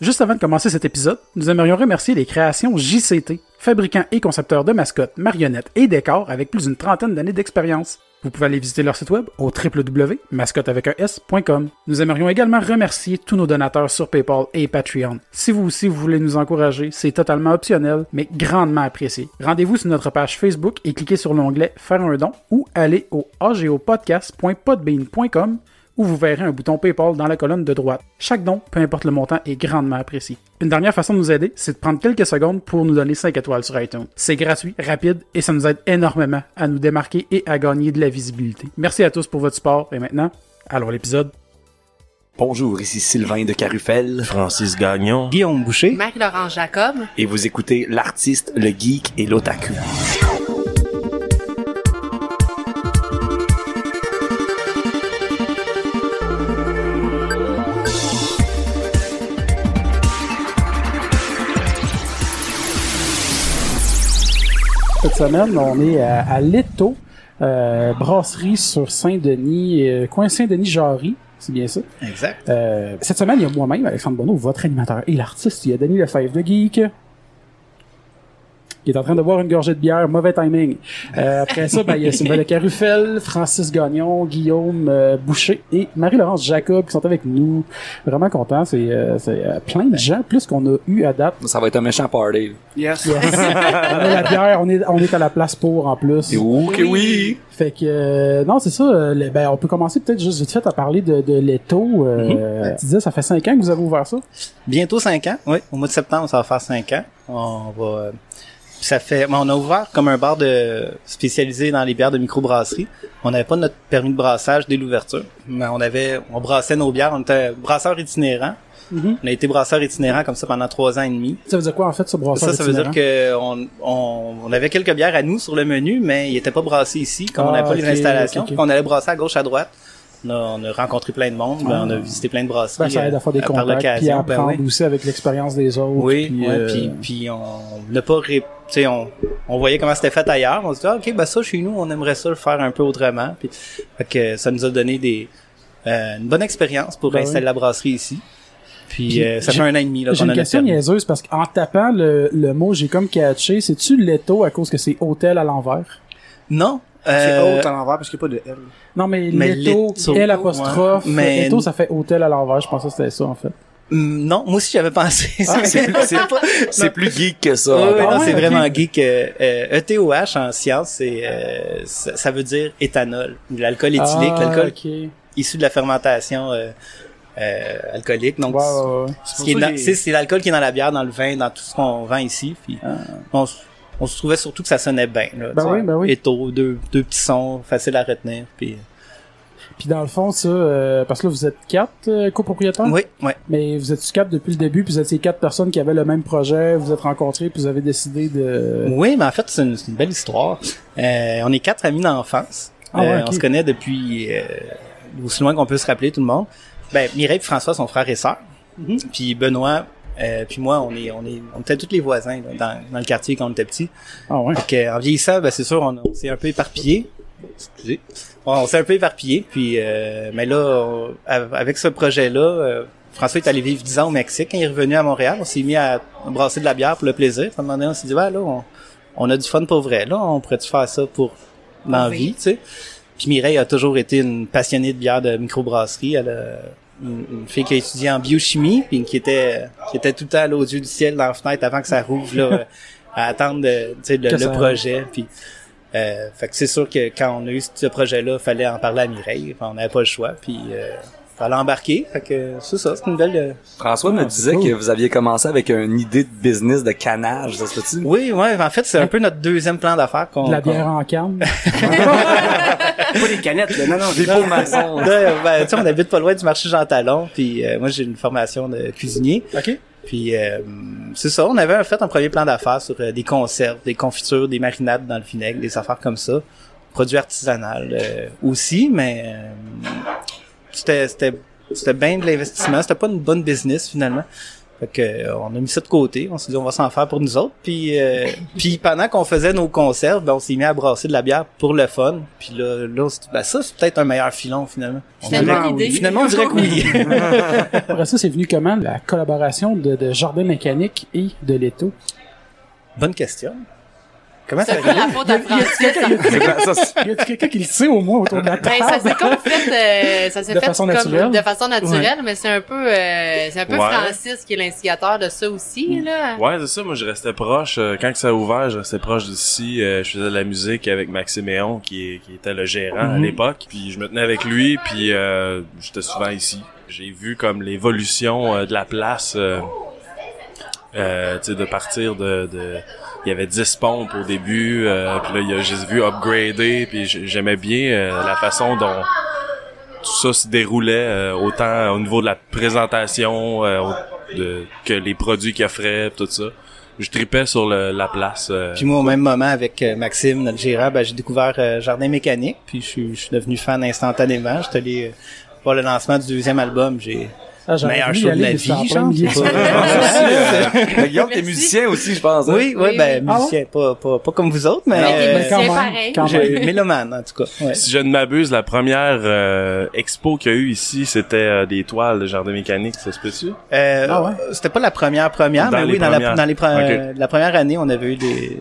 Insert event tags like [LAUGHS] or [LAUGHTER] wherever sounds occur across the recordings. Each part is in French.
Juste avant de commencer cet épisode, nous aimerions remercier les créations JCT, fabricants et concepteurs de mascottes, marionnettes et décors avec plus d'une trentaine d'années d'expérience. Vous pouvez aller visiter leur site web au www.mascotte.com. Nous aimerions également remercier tous nos donateurs sur PayPal et Patreon. Si vous aussi vous voulez nous encourager, c'est totalement optionnel, mais grandement apprécié. Rendez-vous sur notre page Facebook et cliquez sur l'onglet Faire un don ou allez au agopodcast.podbean.com où vous verrez un bouton PayPal dans la colonne de droite. Chaque don, peu importe le montant, est grandement apprécié. Une dernière façon de nous aider, c'est de prendre quelques secondes pour nous donner 5 étoiles sur iTunes. C'est gratuit, rapide et ça nous aide énormément à nous démarquer et à gagner de la visibilité. Merci à tous pour votre support et maintenant, allons à l'épisode. Bonjour, ici Sylvain de Carufel Francis Gagnon. Guillaume Boucher. Marie-Laurent Jacob. et vous écoutez l'artiste, le geek et l'otaku. Cette semaine, on est à, à Leto, euh, brasserie sur Saint-Denis, euh, coin Saint-Denis-Jarry. C'est bien ça? Exact. Euh, cette semaine, il y a moi-même, Alexandre Bonneau, votre animateur et l'artiste. Il y a Denis Lefebvre de Geek. Il est en train de boire une gorgée de bière, mauvais timing. Euh, après ça, ben, il y a Sylvain de Carufel, Francis Gagnon, Guillaume euh, Boucher et Marie-Laurence Jacob qui sont avec nous. Vraiment content. C'est euh, c'est, euh, plein de gens, plus qu'on a eu à date. Ça va être un méchant party. Yes. Yes. [LAUGHS] on a la bière, on est, on est à la place pour en plus. Et que oui! Fait que euh, non, c'est ça. euh, le- ben, on peut commencer peut-être juste vite fait à parler de, de l'étau. Euh, Tu disais, ça fait cinq ans que vous avez ouvert ça? Bientôt 5 ans. Oui, au mois de septembre, ça va faire 5 ans. On va. Ça fait. bon, on a ouvert comme un bar de spécialisé dans les bières de microbrasserie. On n'avait pas notre permis de brassage dès l'ouverture, mais on avait, on brassait nos bières. On était brasseur itinérant. Mhm. On a été brasseur itinérant comme ça pendant trois ans et demi. Ça veut dire quoi en fait, ce brasseur ça, ça veut dire itinérant? que on, on, on avait quelques bières à nous sur le menu, mais ils étaient pas brassés ici, comme on Ah, n'avait pas les installations. On allait brasser à gauche, à droite. On a, on a rencontré plein de monde, ben, Ah. on a visité plein de brasseries. Ben, ça aide à faire des euh, par contacts, puis à l'occasion. Ben apprendre oui. aussi avec l'expérience des autres. Oui, puis, ouais, euh, puis, puis on n'a pas ré... on, on voyait comment c'était fait ailleurs. On se dit, ah, ok, ben ça, chez nous, on aimerait ça le faire un peu autrement. Puis, fait que ça nous a donné des, euh, une bonne expérience pour Ben installer oui. la brasserie ici. Puis, Puis, euh, ça fait un an et demi là, J'ai une question niaiseuse parce qu'en tapant le, le mot, j'ai comme catché. C'est-tu l'étau à cause que c'est hôtel à l'envers? Non. C'est euh, haute à l'envers parce qu'il n'y a pas de L. Non, mais, Mais l'étau, L apostrophe. ouais. Mais- ça fait hôtel à l'envers. Je pensais que c'était ça, en fait. hum, non, moi aussi j'avais pensé. Ah, C'est plus, c'est- [LAUGHS] c'est plus geek que ça. Ouais, c'est ok. vraiment geek. Euh, euh, ETOH en science, c'est euh, ça, ça veut dire éthanol, l'alcool éthylique, Ah, l'alcool issu de la fermentation euh, euh, alcoolique. Donc, dans- c'est c'est l'alcool qui est dans la bière, dans le vin, dans tout ce qu'on vend ici. Puis on, on se trouvait surtout que ça sonnait bien. Là, Ben oui, ben oui. Deux, deux petits sons, faciles à retenir. Puis, Puis dans le fond, ça, euh, parce que là, vous êtes quatre euh, copropriétaires? oui, ouais. Mais vous êtes quatre depuis le début, puis vous êtes ces quatre personnes qui avaient le même projet, vous êtes rencontrés, puis vous avez décidé de... Oui, mais en fait, c'est une, belle histoire. Euh, on est quatre amis d'enfance. Ah ouais, Euh. On se connaît depuis euh, aussi loin qu'on peut se rappeler tout le monde. Ben, Mireille et François sont frères et sœurs. Mhm. Puis Benoît, euh, puis moi, on est, on est, on était tous les voisins là, dans, dans le quartier quand on était petits. Ah ouais. Fait que, en vieillissant, ben, c'est sûr, on, on s'est un peu éparpillé. Excusez. On, on s'est un peu éparpillé, puis euh, mais là, on- avec ce projet-là, euh, François est allé vivre 10 ans au Mexique. Quand il est revenu à Montréal, on s'est mis à brasser de la bière pour le plaisir. À un moment donné, on s'est dit, ouais, là, on, on a du fun pour vrai. Là, on pourrait-tu faire ça pour l'envie, tu sais? Puis Mireille a toujours été une passionnée de bière de microbrasserie. Elle a une, une fille qui a étudié en biochimie, puis qui était qui était tout le temps à l'audio du ciel dans la fenêtre avant que ça rouvre, là, [LAUGHS] à attendre de, le, le projet. Puis, euh, fait que c'est sûr que quand on a eu ce projet-là, fallait en parler à Mireille. On n'avait pas le choix. Puis, euh, fallait embarquer. Fait que c'est ça, c'est une belle. euh, François me Ah, disait cool. que vous aviez commencé avec une idée de business de canage, ça se fait-tu? Oui, ouais. En fait, c'est un peu notre deuxième plan d'affaires qu'on. De la qu'on- bière en canne. [LAUGHS] Pas des canettes, là. Non, non, Des pots maçons. Ben, tu sais, on habite pas loin du marché Jean Talon, puis euh, moi j'ai une formation de cuisinier. OK. Puis euh, c'est ça, on avait en fait un premier plan d'affaires sur euh, des conserves, des confitures, des marinades dans le vinaigre, des affaires comme ça, produits artisanaux euh, aussi, mais euh, c'était c'était c'était bien de l'investissement, c'était pas une bonne business finalement. Fait que euh, on a mis ça de côté, on s'est dit on va s'en faire pour nous autres. Puis euh, [LAUGHS] puis pendant qu'on faisait nos conserves, ben, on s'est mis à brasser de la bière pour le fun. Puis là, là on s'est dit, ben, ça c'est peut-être un meilleur filon finalement. On Finalement, dirait- oui. finalement on dirait que oui. [LAUGHS] Après ça, c'est venu comment la collaboration de, de Jardin Mécanique et de Leto? Bonne question. Comment ça la faute à Francis. Ça, c'est- [LAUGHS] Y a quelqu'un qui le sait au moins autour de la Ben, table? ça s'est comme fait, euh, ça s'est De fait façon comme- naturelle? de façon naturelle, mais c'est un peu, euh, c'est un peu Ouais. Francis qui est l'instigateur de ça aussi, là. Ouais, c'est ça. Moi, je restais proche. euh, quand que ça a ouvert, je restais proche d'ici. euh, je faisais de la musique avec Maxime Méon, qui, qui était le gérant à Mhm. l'époque. Puis je me tenais avec lui, puis euh, j'étais souvent ici. J'ai vu comme l'évolution euh, de la place, euh, euh, tu sais, de partir de... il y avait 10 pompes au début, euh, puis là, il a- j'ai vu upgrader, puis j'aimais bien euh, la façon dont tout ça se déroulait, euh, autant au niveau de la présentation, euh, de, que les produits qu'il offrait, tout ça. Je tripais sur le- la place. euh, Puis moi, au même moment, avec euh, Maxime, notre gérant, ben, j'ai découvert Jardin Mécanique, puis je suis, je devenu fan instantanément. J'étais allé euh, voir le lancement du deuxième album. J'ai Ah, meilleur show de la vie, genre. Mais [LAUGHS] Guillaume, t'es musicien aussi, je pense. hein? Oui, oui, Oui, ben, oui. musicien, pas, pas, pas comme vous autres, mais, Mais euh, quand même, j'ai- mélomane, en tout cas. Ouais. Si je ne m'abuse, la première euh, expo qu'il y a eu ici, c'était euh, des toiles de jardin mécanique, ça se peut-tu? Euh, Ah ouais? C'était pas la première première, Dans mais oui, dans la, premières. dans les pre- Ok. euh, la première année, on avait eu des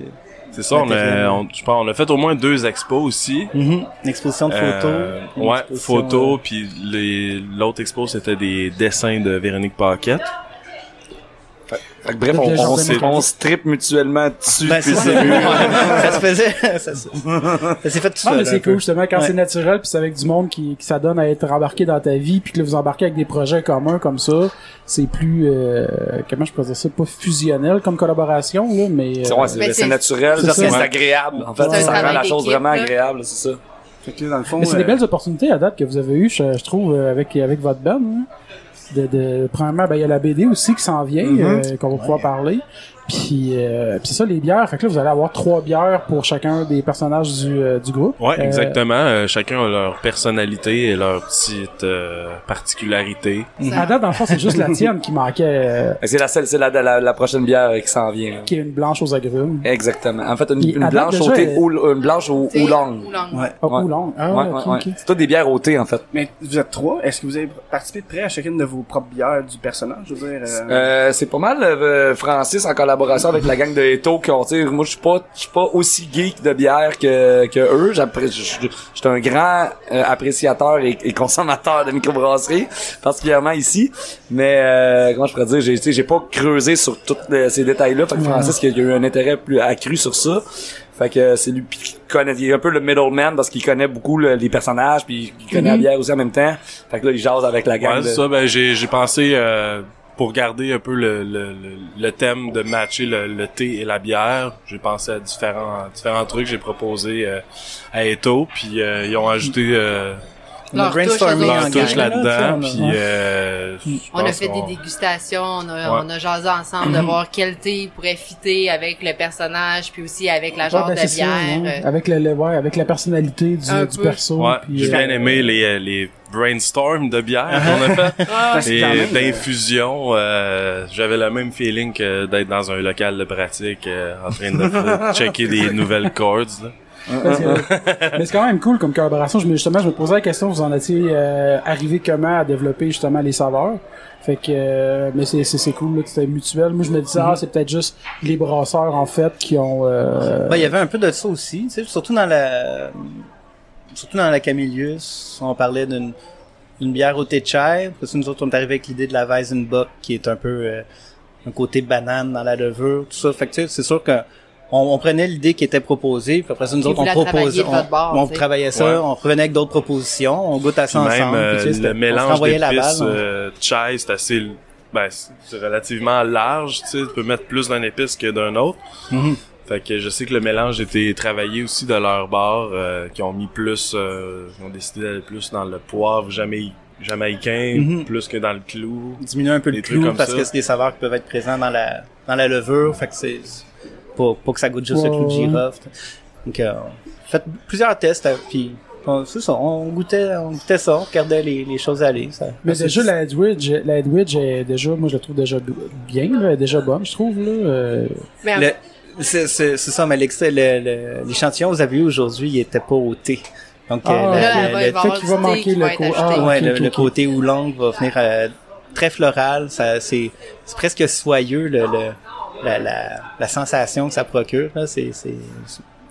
C'est ça, on a, on, je pense, on a fait au moins deux expos aussi. Mhm. une exposition de photos. Euh, ouais, photos, puis l'autre expo, c'était des dessins de Véronique Paquette. Fait que bref, on, on, on se tripe mutuellement dessus Ben, depuis [LAUGHS] ça. se faisait, ça, se- [LAUGHS] ça s'est fait tout Ah, seul. c'est peu. cool, justement, quand Ouais. c'est naturel, puis c'est avec du monde qui, qui s'adonne à être embarqué dans ta vie, puis que là, vous embarquez avec des projets communs comme ça, c'est plus, euh, comment je pourrais dire ça, pas fusionnel comme collaboration, là, mais... euh, C'est- ouais, c'est Mais c'est naturel, c'est agréable. En fait, C'est un ça rend la chose vraiment là. agréable, c'est ça. Fait que dans le fond, Mais c'est des euh, belles opportunités à date que vous avez eues, je, je trouve, euh, avec, avec votre band. hein. De, de, premièrement, ben, il y a la BD aussi qui s'en vient, Mm-hmm. euh, qu'on va pouvoir parler. Puis, euh, puis c'est ça, les bières. Fait que là, vous allez avoir trois bières pour chacun des personnages du, euh, du groupe. Ouais, Euh, exactement. Euh, chacun a leur personnalité et leur petite euh, particularité. À date, dans le fond, c'est juste la tienne qui manquait, euh, C'est la, seule- c'est la, la, la prochaine bière qui s'en vient. là. qui est une blanche aux agrumes. Exactement. En fait, une, une blanche au thé, ou, une blanche au C'est oolong. Ouais. Ouais. oolong. Ah, Ouais. C'est toutes des bières au thé, en fait. Mais vous êtes trois. Est-ce que vous avez participé de près à chacune de vos propres bières du personnage? Je veux dire, euh, Euh, c'est pas mal euh, Francis en collaboration avec la gang de Eto qui ont tu moi je suis pas je suis pas aussi geek de bière que que eux. Suis un grand euh, appréciateur et, et consommateur de microbrasserie particulièrement ici. Mais euh, comment je pourrais dire j'ai tu sais, j'ai pas creusé sur tous ces détails là fait que Francis il a eu un intérêt plus accru sur ça. Fait que c'est lui qui connaît il est un peu le middleman parce qu'il connaît beaucoup le- les personnages puis il connaît la bière aussi en même temps. Fait que là il jase avec la gang Ouais, de- ça. Ben, j'ai, j'ai pensé, euh, pour garder un peu le, le, le, le thème de matcher le, thé et la bière, j'ai pensé à différents, différents trucs. J'ai proposé euh, à Eto, puis euh, ils ont ajouté euh, On a brainstormé en touche là-dedans, puis euh, On fait des dégustations, on a, Ouais. on a jasé ensemble de voir quel thé pourrait fitter avec le personnage, puis aussi avec la Ouais, genre ben, de ça, bière. ouais. euh, Avec le, le- ouais, avec la personnalité du, du perso. Ouais, puis, j'ai euh, bien aimé les, euh, les brainstorms de bière qu'on a fait. [LAUGHS] ah, Et d'infusion, euh, j'avais le même feeling que d'être dans un local de pratique euh, en train de [LAUGHS] checker des nouvelles chords. Là. [LAUGHS] Mais c'est quand même cool comme collaboration. Je me, justement, je me posais la question, vous en étiez euh, arrivé comment à développer justement les saveurs? Fait que, euh, mais c'est, c'est, cool, c'était mutuel. Moi, je me disais, ah, c'est peut-être juste les brasseurs, en fait, qui ont, euh, Ben, il y avait un peu de ça aussi, tu sais, surtout dans la, surtout dans la Camillus, on parlait d'une, d'une bière au thé de chèvre. Parce que nous autres, on est arrivé avec l'idée de la Weizenbock, qui est un peu, euh, un côté banane dans la levure, tout ça. Fait que, tu sais, c'est sûr que, on, on prenait l'idée qui était proposée, puis après ça, nous autres, on proposait, bord, on, travaillait ça, Ouais. on revenait avec d'autres propositions, on goûte à ça Puis même ensemble. euh, puis tu sais, c'était- le mélange d'épices on- euh, chai, c'est assez ben, c'est relativement large, tu sais, tu peux mettre plus d'un épice que d'un autre. Mhm. Fait que je sais que le mélange était travaillé aussi de leur bar, euh, qui ont mis plus, euh, ils ont décidé d'aller plus dans le poivre jamaï- jamaïcain, Mhm. plus que dans le clou. diminuer un peu le clou comme parce ça. que c'est des saveurs qui peuvent être présentes dans la dans la levure fait que c'est pas que ça goûte juste le clou de girofle donc euh, fait plusieurs tests euh, puis on- c'est ça, on goûtait, on goûtait ça, on regardait les, les choses aller. Ça, Mais c'est- déjà, la Edwidge, la Edwidge est déjà, moi je la trouve déjà bien, là, elle est déjà bonne, je trouve. Là. Euh, Le- c'est, c'est, c'est ça, mais l'extrait, le, le- l'échantillon que vous avez eu aujourd'hui, il était pas au thé. Donc, Ah, euh, le- va manquer qui le va co- ajouté. ah, ouais, le, côté oolong va venir euh, très floral. Ça, c'est, c'est presque soyeux le, le- la, la, la sensation que ça procure. Là, c'est, c'est,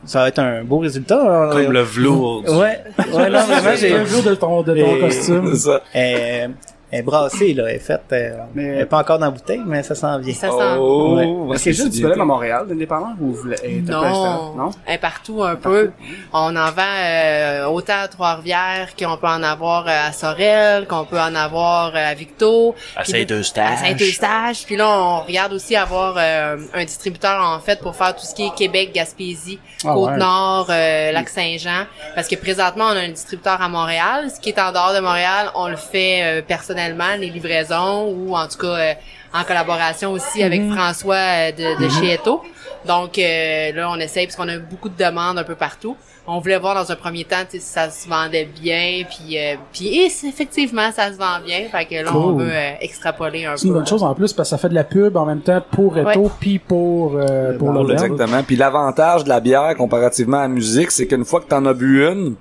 ça va être un beau résultat. Comme le velours. du- Ouais, ouais, non, vraiment, [LAUGHS] J'ai j'ai un jour de ton, de ton Et- costume. C'est ça. Elle, elle est brassée, là, elle est faite. euh, Mais- elle est pas encore dans la bouteille, mais ça s'en vient. Ça sent. Oh, Ouais. c'est juste du bonhomme à Montréal, d'indépendant, ou vous l'avez-? Non, Non? Elle est partout un peu. On en vend euh, autant à Trois-Rivières qu'on peut en avoir euh, à Sorel, qu'on peut en avoir euh, à Victo. À Saint-Eustache. À Saint-Eustache. Puis là, on regarde aussi avoir euh, un distributeur en fait pour faire tout ce qui est Québec, Gaspésie, Ah ouais. Côte-Nord, euh, Lac-Saint-Jean. Parce que présentement, on a un distributeur à Montréal. Ce qui est en dehors de Montréal, on le fait euh, personnellement, les livraisons ou en tout cas euh, en collaboration aussi avec François euh, de, de chez Eto. Donc euh, là, on essaye parce qu'on a beaucoup de demandes un peu partout. On voulait voir dans un premier temps tu sais, si ça se vendait bien, puis euh, puis effectivement ça se vend bien. Fait que là, on veut euh, extrapoler un C'est une peu. bonne chose en plus parce que ça fait de la pub en même temps pour Eto puis pour, euh, pour Pour le band. Exactement. Puis l'avantage de la bière comparativement à la musique, c'est qu'une fois que t'en as bu une,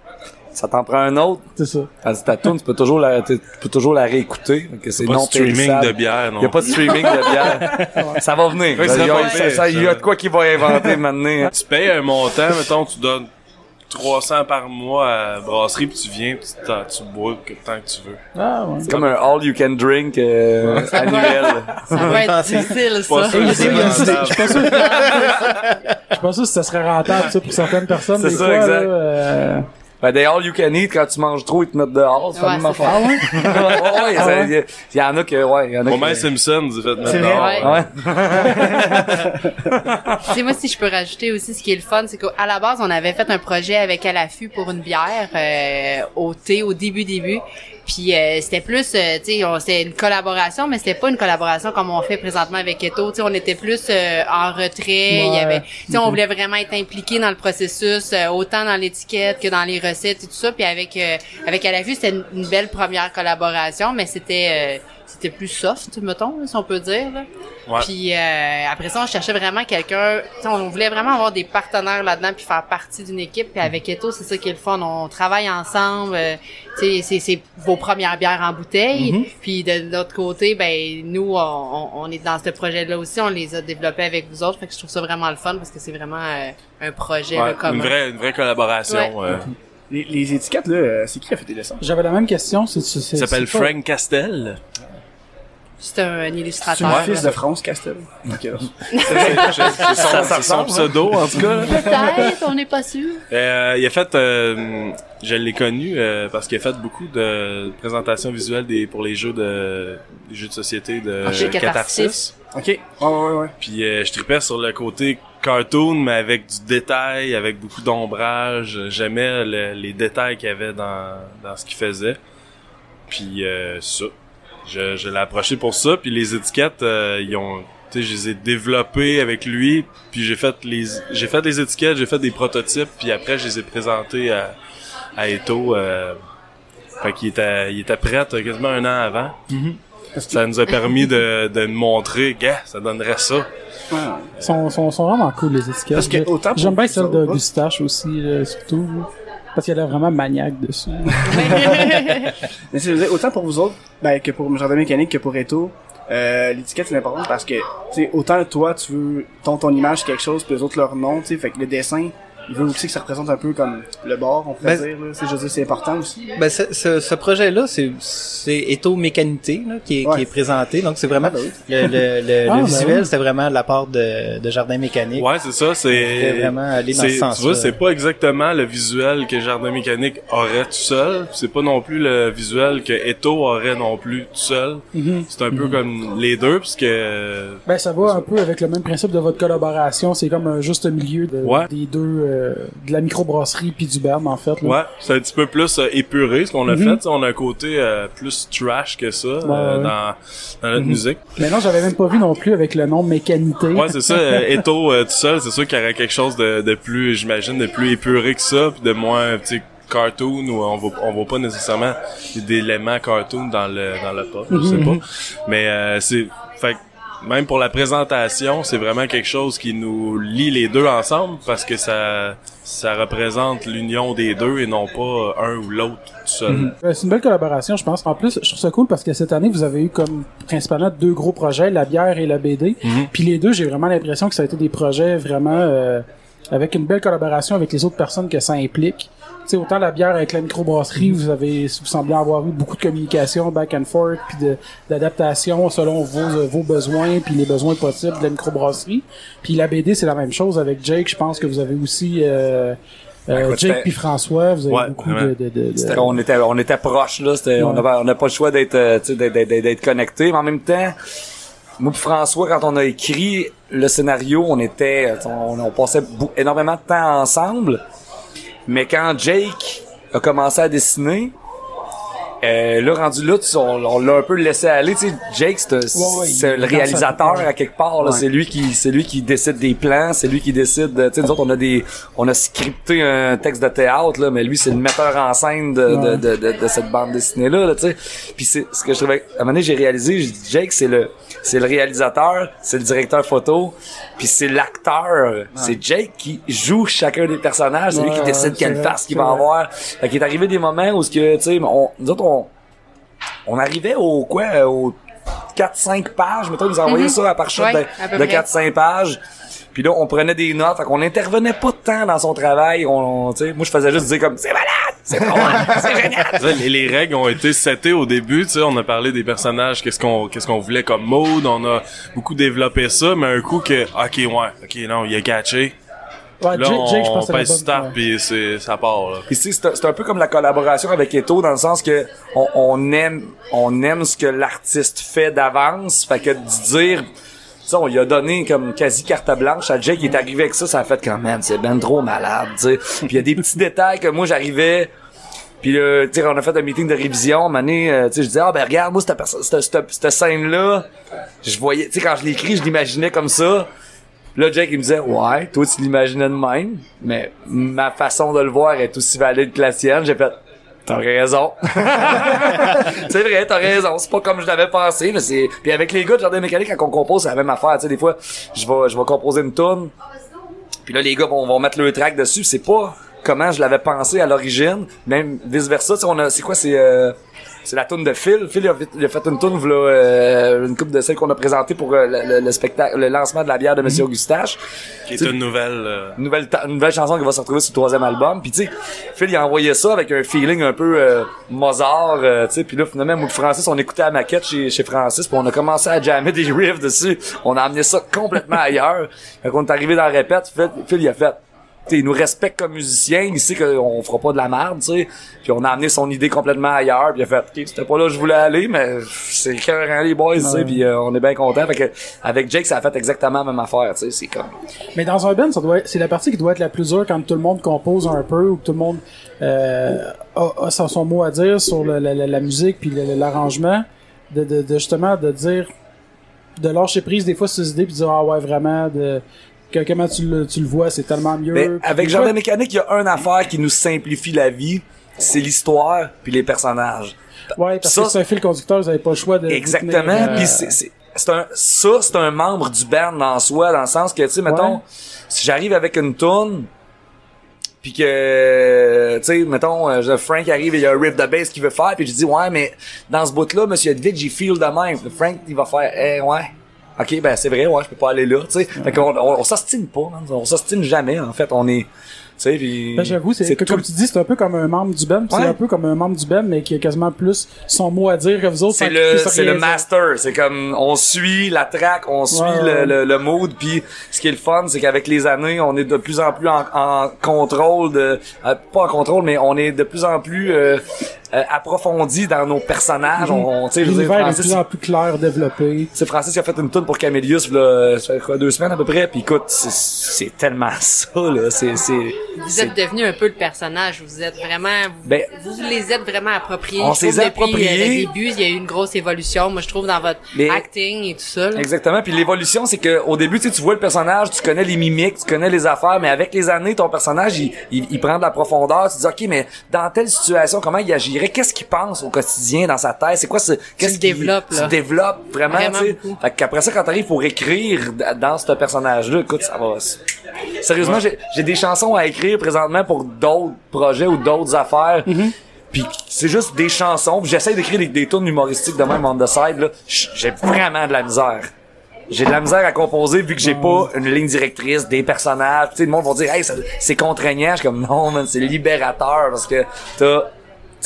ça t'en prend un autre? C'est ça. Parce que ta tune, tu peux toujours la, tu peux toujours la réécouter. Donc c'est Pas de non streaming de bière, non. Il y a pas de streaming de bière. [LAUGHS] ça va venir. Il y a- ça va ça- venir, ça- il y a de quoi qu'il va inventer maintenant. Tu payes un montant, mettons, tu donnes 300 par mois à la brasserie, puis tu viens, puis tu, bois que tant que tu veux. Ah ouais. C'est comme un all you can drink euh, [LAUGHS] annuel. Ça va être difficile ça. Je suis pas sûr. Je suis pas sûr si ça serait rentable ça pour certaines personnes. C'est ça, fois, exact. là, euh, Ben, des all you can eat, quand tu manges trop, ils te mettent dehors. C'est Ouais, la même affaire. Ah [LAUGHS] ouais? ouais, ouais, ça- il y, a- il y en a que, ouais, il y en a que... Simpson, vous fait mettre C'est vrai? dehors. Ouais. Ouais. Tu sais, moi, si je peux rajouter aussi, ce qui est le fun, c'est qu'à la base, on avait fait un projet avec Alafu pour une bière euh, au thé au début début. Puis euh, c'était plus, euh, tu sais, c'était une collaboration, mais c'était pas une collaboration comme on fait présentement avec Eto. Tu sais, on était plus euh, en retrait. Il y avait, tu sais, on voulait vraiment être impliqué dans le processus, euh, autant dans l'étiquette que dans les recettes et tout ça. Puis avec euh, avec Alafu, c'était une, une belle première collaboration, mais c'était euh, c'était plus soft, mettons, si on peut dire. Là. Ouais. Puis euh, après ça, on cherchait vraiment quelqu'un. tu sais, On voulait vraiment avoir des partenaires là-dedans puis faire partie d'une équipe. Puis avec Eto, c'est ça qui est le fun. On travaille ensemble. euh, tu sais, c'est c'est vos premières bières en bouteille. Puis de l'autre côté, ben nous, on, on- on est dans ce projet-là aussi. On les a développés avec vous autres. Fait que je trouve ça vraiment le fun parce que c'est vraiment euh, un projet Ouais, commun. une vraie, une vraie collaboration. Ouais. euh. Les, les étiquettes, là, euh, c'est qui a fait tes dessins? J'avais la même question. C'est, c'est, Il s'appelle Frank Castel. C'est un C'est illustrateur. le fils de France Castel. [LAUGHS] [LAUGHS] C'est son, c'est son pseudo, en tout cas. là. Peut-être, on n'est pas sûr. Euh, il a fait, euh, je l'ai connu euh, parce qu'il a fait beaucoup de présentations visuelles des, pour les jeux de, des jeux de société de Chez Catharsis. Catharsis. Ok. Ouais, ouais, ouais. Puis euh, je tripais sur le côté cartoon, mais avec du détail, avec beaucoup d'ombrage. J'aimais le- les détails qu'il y avait dans, dans ce qu'il faisait. Puis euh, ça, je, je l'ai approché pour ça. Puis les étiquettes, euh, ils ont, tu sais, je les ai développées avec lui. Puis j'ai fait les, j'ai fait les étiquettes, j'ai fait des prototypes. Puis après, je les ai présentés à, à Eto. Euh, fait qu'il était, il était prêt euh, quasiment un an avant. Ça nous a permis de, de nous montrer, gars, ça donnerait ça. Ouais. Ils sont, sont, sont vraiment cool, les étiquettes. Parce que autant pour J'aime bien celle de autres, Gustache aussi, là, surtout. là. Parce qu'elle est vraiment maniaque dessus. [LAUGHS] Mais c'est vrai, autant pour vous autres, ben, que pour Jardin Mécanique, que pour Eto, euh, l'étiquette c'est important parce que, tu sais, autant toi, tu veux, ton, ton image quelque chose, puis les autres leur nom, tu sais, fait que le dessin, il veut aussi que ça représente un peu comme le bord, on pourrait Ben, dire, là. C'est, je veux dire, c'est important aussi. Ben, ce, ce, ce projet-là, c'est, c'est Eto Mécanité, là, qui est, Ouais. qui est présenté. Donc, c'est vraiment, Ah, ben oui. le, le, le, Ah, le ben visuel, oui. c'était vraiment la part de, de Jardin Mécanique. Ouais, c'est ça, C'était c'est vraiment aller dans c'est- ce sens-là. Tu vois, c'est pas exactement le visuel que Jardin Mécanique aurait tout seul, c'est pas non plus le visuel que Eto aurait non plus tout seul. Mhm. C'est un peu comme les deux puisque Ben, ça va un peu avec le même principe de votre collaboration. C'est comme un juste milieu de, Ouais. des deux, euh, de la microbrasserie puis du BERM, en fait. là. ouais, c'est un petit peu plus euh, épuré ce qu'on a Mhm. fait, t'sais, on a un côté euh, plus trash que ça euh, ouais. dans dans notre Mhm. musique. Mais non, j'avais même pas vu non plus avec le nom Mécanité. Ouais, c'est ça, euh, Eto euh, tout seul, c'est sûr qu'il y aurait quelque chose de, de plus j'imagine de plus épuré que ça, puis de moins tu cartoon ou on voit on voit pas nécessairement d'éléments cartoon dans le dans le pop, je sais pas. Mais euh, c'est fait même pour la présentation, c'est vraiment quelque chose qui nous lie les deux ensemble parce que ça ça représente l'union des deux et non pas un ou l'autre tout seul. Euh, C'est une belle collaboration, je pense. En plus, je trouve ça cool parce que cette année, vous avez eu comme principalement deux gros projets, la bière et la BD. Puis les deux, j'ai vraiment l'impression que ça a été des projets vraiment euh, avec une belle collaboration avec les autres personnes que ça implique. Tu sais, autant la bière avec la microbrasserie, vous avez, vous semblez avoir eu beaucoup de communication back and forth, puis de- d'adaptation selon vos, euh, vos besoins, puis les besoins possibles de la microbrasserie. Puis la BD, c'est la même chose avec Jake. Je pense que vous avez aussi euh, euh, écoute, Jake puis François. Vous avez Ouais, beaucoup de, de, de, C'était- on était on était proches là on avait on n'a pas le choix d'être euh, d'être connectés mais en même temps moi François quand on a écrit le scénario on était on, on passait énormément de temps ensemble. Mais quand Jake a commencé à dessiner euh, là rendu là tu- on, on l'a un peu laissé aller tu sais. Jake c'est Ouais, ouais, le réalisateur sa- à quelque part là. Ouais. c'est lui qui c'est lui qui décide des plans c'est lui qui décide de- tu sais nous autres on a des on a scripté un texte de théâtre là mais lui c'est le metteur en scène de, de, de, de, de cette bande dessinée là, tu sais. Puis c'est ce que je trouvais à un moment donné j'ai réalisé Jake c'est le c'est le réalisateur c'est le directeur photo puis c'est l'acteur c'est Jake qui joue chacun des personnages c'est lui qui décide quelle vrai, face qu'il va vrai. avoir fait qu'il est arrivé des moments où ce que tu sais on nous autres on on arrivait au quoi au 4-5 pages mettons ils nous envoyaient Mhm. ça à part shot Ouais, de, de près. 4-5 pages puis là, on prenait des notes, fait qu'on intervenait pas tant dans son travail. On, on- tu sais, moi, je faisais juste dire comme, c'est malade, c'est drôle, [LAUGHS] c'est génial. Les, les règles ont été setées au début, tu sais, on a parlé des personnages, qu'est-ce qu'on qu'est-ce qu'on voulait comme mode, on a beaucoup développé ça, mais un coup que OK, ouais, OK, non, il a catché. Ouais, Là, Jake, Jake, je pense pèse start puis c'est ça part là. Puis c'est un- peu comme la collaboration avec Eto dans le sens que on, on aime, on aime ce que l'artiste fait d'avance. Fait que de dire, sais, on lui a donné comme quasi carte blanche à Jake, il est arrivé avec ça, ça a fait quand même, c'est ben trop malade, tu sais. Puis il y a des petits détails que moi j'arrivais. Puis là, tu on a fait un meeting de révision, donné, euh, tu sais, je disais, ah ben regarde, moi, cette, cette, cette, cette scène-là, je voyais, tu sais, quand je l'ai écrit, je l'imaginais comme ça. Là, Jake, il me disait, ouais, toi, tu l'imaginais de même, mais ma façon de le voir est aussi valide que la sienne. J'ai fait, t'as raison. [LAUGHS] c'est vrai, t'as raison. C'est pas comme je l'avais pensé, mais c'est, puis avec les gars de Jardin Mécanique, quand on compose, c'est la même affaire. Tu sais, des fois, je vais, je vais composer une tune, puis là, les gars vont, vont mettre le track dessus. C'est pas comment je l'avais pensé à l'origine, même vice versa. On a, c'est quoi, c'est, euh, c'est la tune de Phil. Phil il a fait, il a fait une tune, là, euh, une coupe de celle qu'on a présentée pour euh, le, le- le spectacle, le lancement de la bière de Monsieur Augustache. Qui est une nouvelle euh, nouvelle, une nouvelle chanson qui va se retrouver sur le troisième album. Puis tu sais, Phil il a envoyé ça avec un feeling un peu euh, Mozart, euh, tu sais. Puis là finalement, moi et Francis, on écoutait la maquette chez, chez Francis, puis on a commencé à jammer des riffs dessus. On a amené ça complètement [LAUGHS] ailleurs. Quand on est arrivé dans la répète, Phil, Phil il a fait. Il nous respecte comme musicien, il sait qu'on fera pas de la merde, tu sais. Puis on a amené son idée complètement ailleurs, puis il a fait, OK, c'était pas là que je voulais aller, mais c'est carrément les boys, tu sais, puis euh, on est bien content. Fait que avec Jake, ça a fait exactement la même affaire, tu sais. C'est comme, Mais dans un band, ça doit c'est la partie qui doit être la plus dure quand tout le monde compose un peu ou que tout le monde euh, a, a son, mot à dire sur le- la, la- la musique puis l'arrangement, de, de, de justement de dire, de lâcher prise des fois sur ses idées puis de dire ah ouais vraiment de que, comment tu le, tu le vois, c'est tellement mieux. Ben, Puis avec Jardin Mécanique, il y a une affaire qui nous simplifie la vie, c'est l'histoire puis les personnages. Ouais, parce ça- que c'est un fil conducteur, vous avez pas le choix de. Exactement. tenir, euh, Puis c'est c'est c'est un ça c'est un membre du band en soi dans le sens que tu sais mettons Ouais. si j'arrive avec une tune puis que tu sais mettons euh, Frank arrive et il y a un riff de bass qu'il veut faire puis je dis ouais mais dans ce bout là monsieur Edwidge il feel de même Frank il va faire eh ouais OK ben c'est vrai ouais je peux pas aller là tu sais fait qu'on on, on s'ostine pas man. on s'ostine jamais en fait on est tu sais puis Ben, j'avoue, c'est que, tout comme tu dis, c'est un peu comme un membre du Ouais. c'est un peu comme un membre du band, mais qui a quasiment plus son mot à dire que vous autres. c'est le c'est le master c'est comme on suit la track on suit Ouais, le, le, le mood puis ce qui est le fun c'est qu'avec les années on est de plus en plus en, en contrôle de euh, pas en contrôle mais on est de plus en plus euh, euh, approfondi dans nos personnages on, on tu sais je veux dire, L'univers est de plus en plus clair, développé. c'est Francis qui a fait une tune pour Camélius là, ça fait quoi, deux semaines à peu près puis écoute c'est- tellement [LAUGHS] ça là c'est c'est vous êtes devenu un peu le personnage. Vous êtes vraiment, vous, Ben, vous les êtes vraiment appropriés. on s'est depuis, appropriés. euh, le début, il y a eu une grosse évolution, moi, je trouve, dans votre Mais- acting et tout ça. là. Exactement. Puis l'évolution, c'est que au début, tu sais, tu vois le personnage, tu connais les mimiques, tu connais les affaires, mais avec les années, ton personnage, il, il, il prend de la profondeur. Tu te dis, ok, mais dans telle situation, comment il Qu'est-ce qu'il pense au quotidien dans sa tête? C'est quoi ce Qu'est-ce qu'il- développes, Tu là. développes vraiment. Vraiment tu sais? Fait qu'après ça, quand t'arrives pour écrire dans ce personnage-là, écoute, ça va. Sérieusement, j'ai j'ai des chansons à écrire présentement pour d'autres projets ou d'autres affaires. Puis c'est juste des chansons. J'essaie d'écrire des, des tunes humoristiques de même on the side. là. J'ai vraiment de la misère. J'ai de la misère à composer vu que j'ai pas une ligne directrice, des personnages. Tu sais, le monde va dire, hey, c'est contraignant. Je suis comme, non, man, c'est libérateur parce que t'as,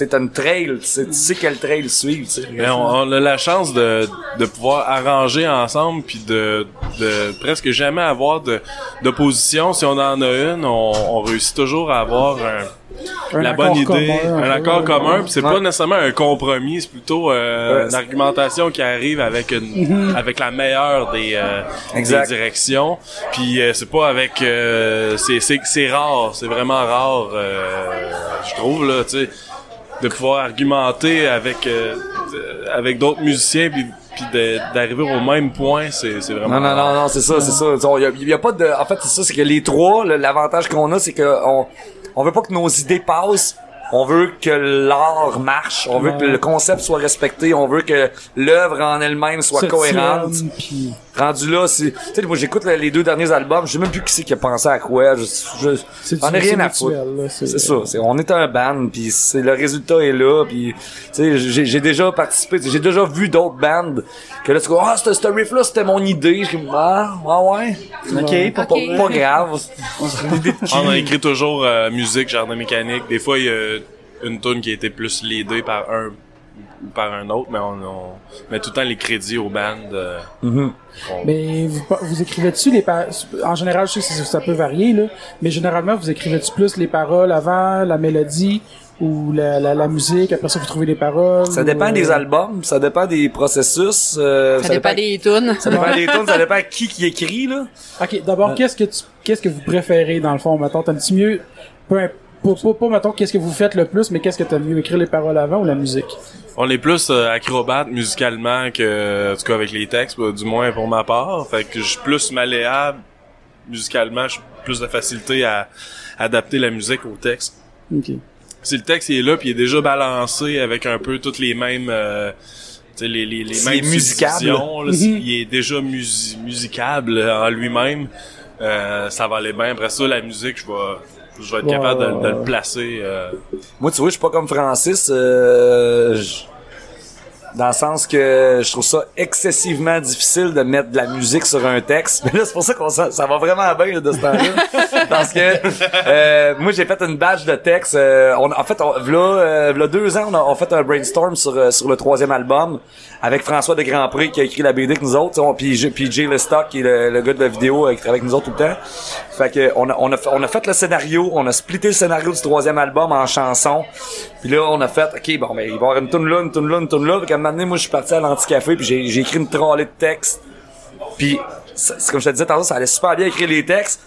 t'as une trail. Tu sais, tu sais quel trail suivre, tu sais. Mais on, on a la chance de, de pouvoir arranger ensemble puis de, de presque jamais avoir de d'opposition. Si on en a une, on, on réussit toujours à avoir un, Un la bonne idée, commun, un accord ouais. commun. puis c'est Ouais. pas nécessairement un compromis, c'est plutôt euh, Ouais, une c'est- argumentation qui arrive avec une avec la meilleure des, euh, Exact. des directions. Puis euh, c'est pas avec euh, c'est c'est c'est rare, c'est vraiment rare, euh, je trouve là, tu sais, de pouvoir argumenter avec euh, avec d'autres musiciens puis puis d'arriver au même point, c'est c'est vraiment Non, non, non, non, c'est ça, c'est ça. Il y a, y a pas de, en fait, c'est ça, c'est que les trois, le- l'avantage qu'on a, c'est que on, on veut pas que nos idées passent. On veut que l'art marche. On veut que le concept soit respecté. On veut que l'œuvre en elle-même soit cohérente. tienne, Rendu là, c'est, tu sais, moi, j'écoute le- les deux derniers albums. Je sais même plus qui c'est qui a pensé à quoi. Je, je, ai c'est rien à foutre. C'est ça, c'est on est un band puis c'est le résultat est là puis tu sais j'ai j'ai déjà participé, j'ai déjà vu d'autres bands que là tu dis ah ce ce riff là c'était mon idée, je dis ah ah ouais. Ok, Pas, Ok. pas, pas grave. C'est une idée de On a écrit toujours euh, musique, jardin mécanique. Des fois, il y a une tune qui a été plus leadée par un ou par un autre, mais on, on met tout le temps les crédits aux bandes. euh, Mhm. Mais vous, vous écrivez-tu les paroles? En général, je sais que ça- peut varier, là. Mais généralement, vous écrivez-tu plus les paroles avant, la mélodie, ou la, la, la musique, après ça, vous trouvez les paroles? Ça dépend euh, des albums, ça dépend des processus, euh, Ça dépend des tunes. ça dépend des tunes, ça [LAUGHS] dépend qui qui écrit là. Ok, d'abord, qu'est-ce que tu, qu'est-ce que vous préférez, dans le fond, mettons? T'aimes-tu mieux, peu imp- pas, pas, pas, mettons, qu'est-ce que vous faites le plus, mais qu'est-ce que t'aimes mieux, écrire les paroles avant ou la musique? On est plus euh, acrobate musicalement que, en tout cas avec les textes, bah, du moins pour ma part. Fait que je suis plus malléable musicalement, j'ai plus de facilité à adapter la musique au texte. Ok. Si le texte il est là puis il est déjà balancé avec un peu toutes les mêmes euh, tu sais, les, les, les mêmes musicable. Mhm. il est déjà musi- musicable en lui-même, euh, ça va aller bien. Après ça, la musique, je vais je vais être Ouais, capable de, ouais, de le placer. euh, Moi, tu vois, je suis pas comme Francis. euh, je- dans le sens que je trouve ça excessivement difficile de mettre de la musique sur un texte. [LAUGHS] Mais là, c'est pour ça qu'on s'en- ça va vraiment bien là, de ce temps-là. [LAUGHS] Parce que euh, moi, j'ai fait une batch de textes. euh, on, en fait, on, v'là, euh, v'là deux ans, on a, on fait un brainstorm sur, euh, sur le troisième album avec François de Grandpré qui a écrit la BD que nous autres. On, puis, puis Jay Lestock qui est le, le gars de la vidéo euh, qui travaille avec nous autres tout le temps. Fait que on a, on a, fait- on a fait le scénario, on a splitté le scénario du troisième album en chansons. Puis là, on a fait, ok, bon, mais il va y avoir une tune là, une tune là, une tune là. Moment moi, je suis parti à l'anti-café puis j'ai, écrit une trolley de textes. Puis, c'est comme je te disais tantôt, ça allait super bien écrire les textes.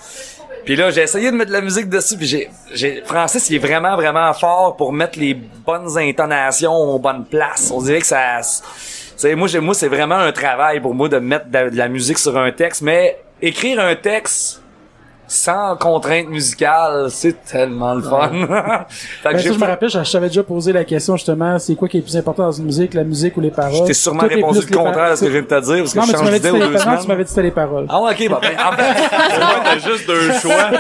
Puis là, j'ai essayé de mettre de la musique dessus, puis j'ai, j'ai, Francis, il est vraiment, vraiment fort pour mettre les bonnes intonations aux bonnes places. On dirait que ça, sais, moi, j'ai, moi, c'est vraiment un travail pour moi de mettre de la musique sur un texte, mais écrire un texte sans contrainte musicale, c'est tellement le fun. [LAUGHS] fait que Ben, ça, je me rappelle, je, je t'avais déjà posé la question, justement, c'est quoi qui est le plus important dans une musique, la musique ou les paroles? je t'ai sûrement répondu le contraire de ce que je viens de te dire, parce que Non, je mais tu change m'avais dit d'idée que aux c'était deux les paroles, tu semaines. m'avais dit que c'était les paroles. Ah ouais, ok, bon, ben, en fait, [LAUGHS] Moi, t'as juste deux [LAUGHS] choix.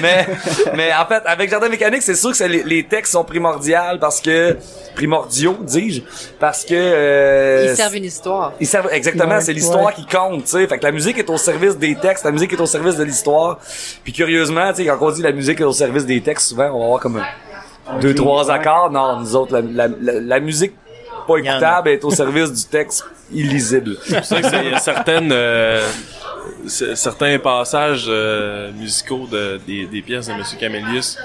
mais, mais en fait, avec Jardin Mécanique, c'est sûr que les, les textes sont primordiaux parce que, primordiaux, dis-je, parce que, euh, Ils servent une histoire. ils servent, exactement, Ouais, c'est l'histoire ouais. qui compte, tu sais. Fait que la musique est au service des textes, la musique est au service de l'histoire. Puis curieusement, tu sais, quand on dit la musique est au service des textes, souvent, on va avoir comme deux, trois accords. Non, nous autres, la, la, la, la musique pas écoutable est au service du texte illisible. C'est pour ça que c'est- il y a certaines, euh, certains passages euh, musicaux de, des, des pièces de Monsieur Camélius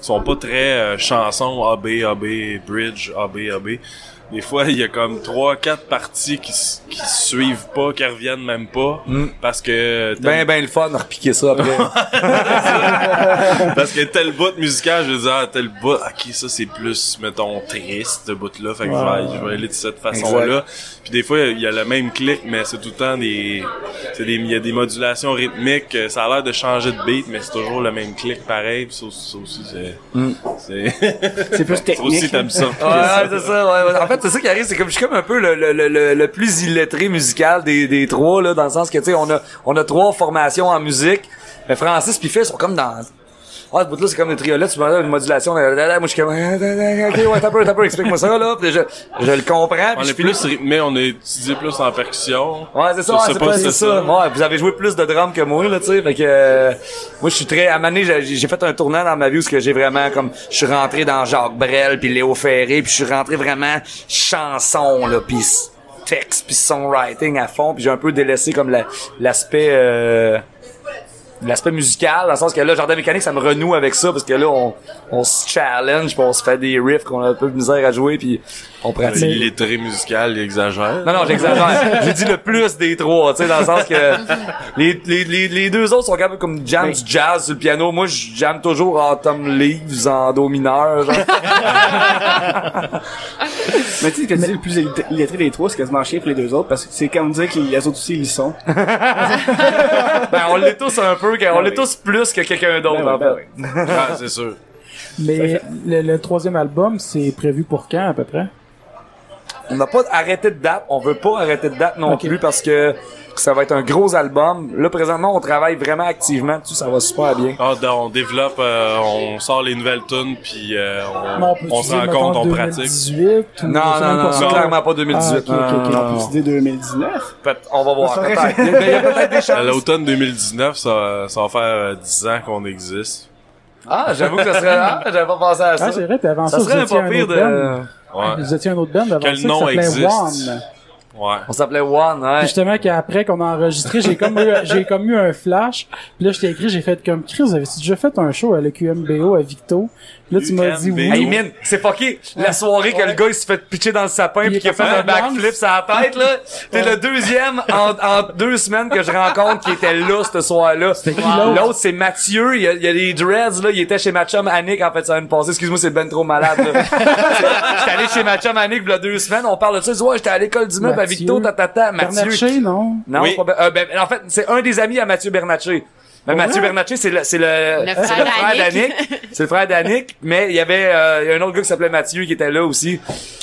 sont pas très euh, chansons AB, AB, bridge, AB, AB. Des fois, il y a comme trois, quatre parties qui, qui suivent pas, qui reviennent même pas, Mm. parce que Ben, ben le fun de repiquer ça après. [LAUGHS] parce que tel bout musical, je veux dire, ah, tel bout, ok, ça c'est plus, mettons, triste, ce bout-là, fait que je, vais, je vais aller de cette façon-là. Puis des fois, il y a le même clic, mais c'est tout le temps des, c'est des, il y a des modulations rythmiques, ça a l'air de changer de beat, mais c'est toujours le même clic pareil, puis ça, ça aussi, c'est, Mm. c'est, C'est plus [LAUGHS] ça technique. aussi t'aimes ça. Ouais, ouais, c'est ça. ouais. En fait, c'est ça qui arrive, c'est comme je suis comme un peu le, le, le, le, plus illettré musical des, des trois là, dans le sens que tu sais, on a on a trois formations en musique, mais Francis puis sont comme dans ah, ce bout-là, c'est comme des triolets, tu me une modulation. Moi, je suis comme, ok, ouais, t'as peu, t'as peu, explique-moi ça, là. Puis je, je le comprends. On est plus rythmé, on est étudié plus en percussion. Ouais, c'est ça, c'est pas c'est ça. Ouais, vous avez joué plus de drums que moi, là, tu sais. Fait que, euh, moi, je suis très, à j'ai fait un tournant dans ma vie où ce que j'ai vraiment, comme, je suis rentré dans Jacques Brel puis Léo Ferré puis je suis rentré vraiment chanson, là, puis texte puis songwriting à fond puis j'ai un peu délaissé comme la- l'aspect, euh, l'aspect musical, dans le sens que là, Jardin Mécanique, ça me renoue avec ça, parce que là, on, on se challenge, puis on se fait des riffs qu'on a un peu de misère à jouer, puis on pratique. Il est très musical, il exagère. Non, non, j'exagère. J'ai dit le plus des trois, tu sais, dans le sens que les, les, les, les deux autres sont quand même comme jam du jazz sur le piano. Moi, je jamme toujours en Tom Leaves, en do mineur, genre. Mais tu sais, que tu dis le plus illettré- illettré des trois, c'est quasiment chier pour les deux autres, parce que c'est comme dire que les autres aussi, ils sont. Ben, on l'est tous un peu, on oui. tous plus que quelqu'un d'autre, en ben fait. [LAUGHS] Ah, c'est sûr. Mais le, le troisième album, c'est prévu pour quand à peu près? On n'a pas arrêté de date, on veut pas arrêter de date non plus parce que ça va être un gros album. Là, présentement, on travaille vraiment activement dessus, ça va super bien. Ah, ben, on développe, euh, on sort les nouvelles tunes, puis euh, on, se rencontre, on pratique. 2018 ou Non, c'est non, non, non, clairement pas 2018. Ah, ok, ok, ok. Non, On peut dire 2019. Peut- on va voir, C'est vrai. peut-être. Il y a, il y a peut-être des À l'automne 2019, ça, ça va faire euh, 10 ans qu'on existe. Ah, j'avoue que ça serait... Ah, j'avais pas pensé à ça. Ah, c'est vrai, avant ça, ça serait pas pire de... Ouais. Vous étiez un autre band avant Quel ça nom qui s'appelait existe? One. Ouais. On s'appelait One, ouais. Puis justement qu'après qu'on a enregistré, j'ai comme eu, [LAUGHS] j'ai comme eu un flash. Puis là, je t'ai écrit, j'ai fait comme Chris, avais-tu déjà fait un show à l'QMBO à Victo? Là, tu m'as dit oui. Hey, mine, c'est fucké. La soirée que le gars, il se fait pitcher dans le sapin puis qu'il a fait un backflip sur la tête, là. T'es le deuxième en, en deux semaines que je rencontre qui était là, ce soir-là. C'était qui l'autre? L'autre, c'est Mathieu. Il y, a, il y a des dreads, là. Il était chez ma chum Annick, en fait, ça me passée. Excuse-moi, c'est ben trop malade, là. [LAUGHS] J'étais allé chez ma chum Annick, il y a deux semaines. On parle de ça. Il dit, ouais, j'étais à l'école du meuble à Mathieu. Victo, tatata. Mathieu. Bernatchez, non? Non, Oui. c'est pas Ben- euh, ben, en fait, c'est un des amis à Mathieu Bernatchez. Mais Mathieu Bernatchez, c'est le, c'est le, Le c'est frère le frère d'Annick. d'Annick. C'est le frère d'Annick, mais il y avait, euh, il y a un autre gars qui s'appelait Mathieu qui était là aussi.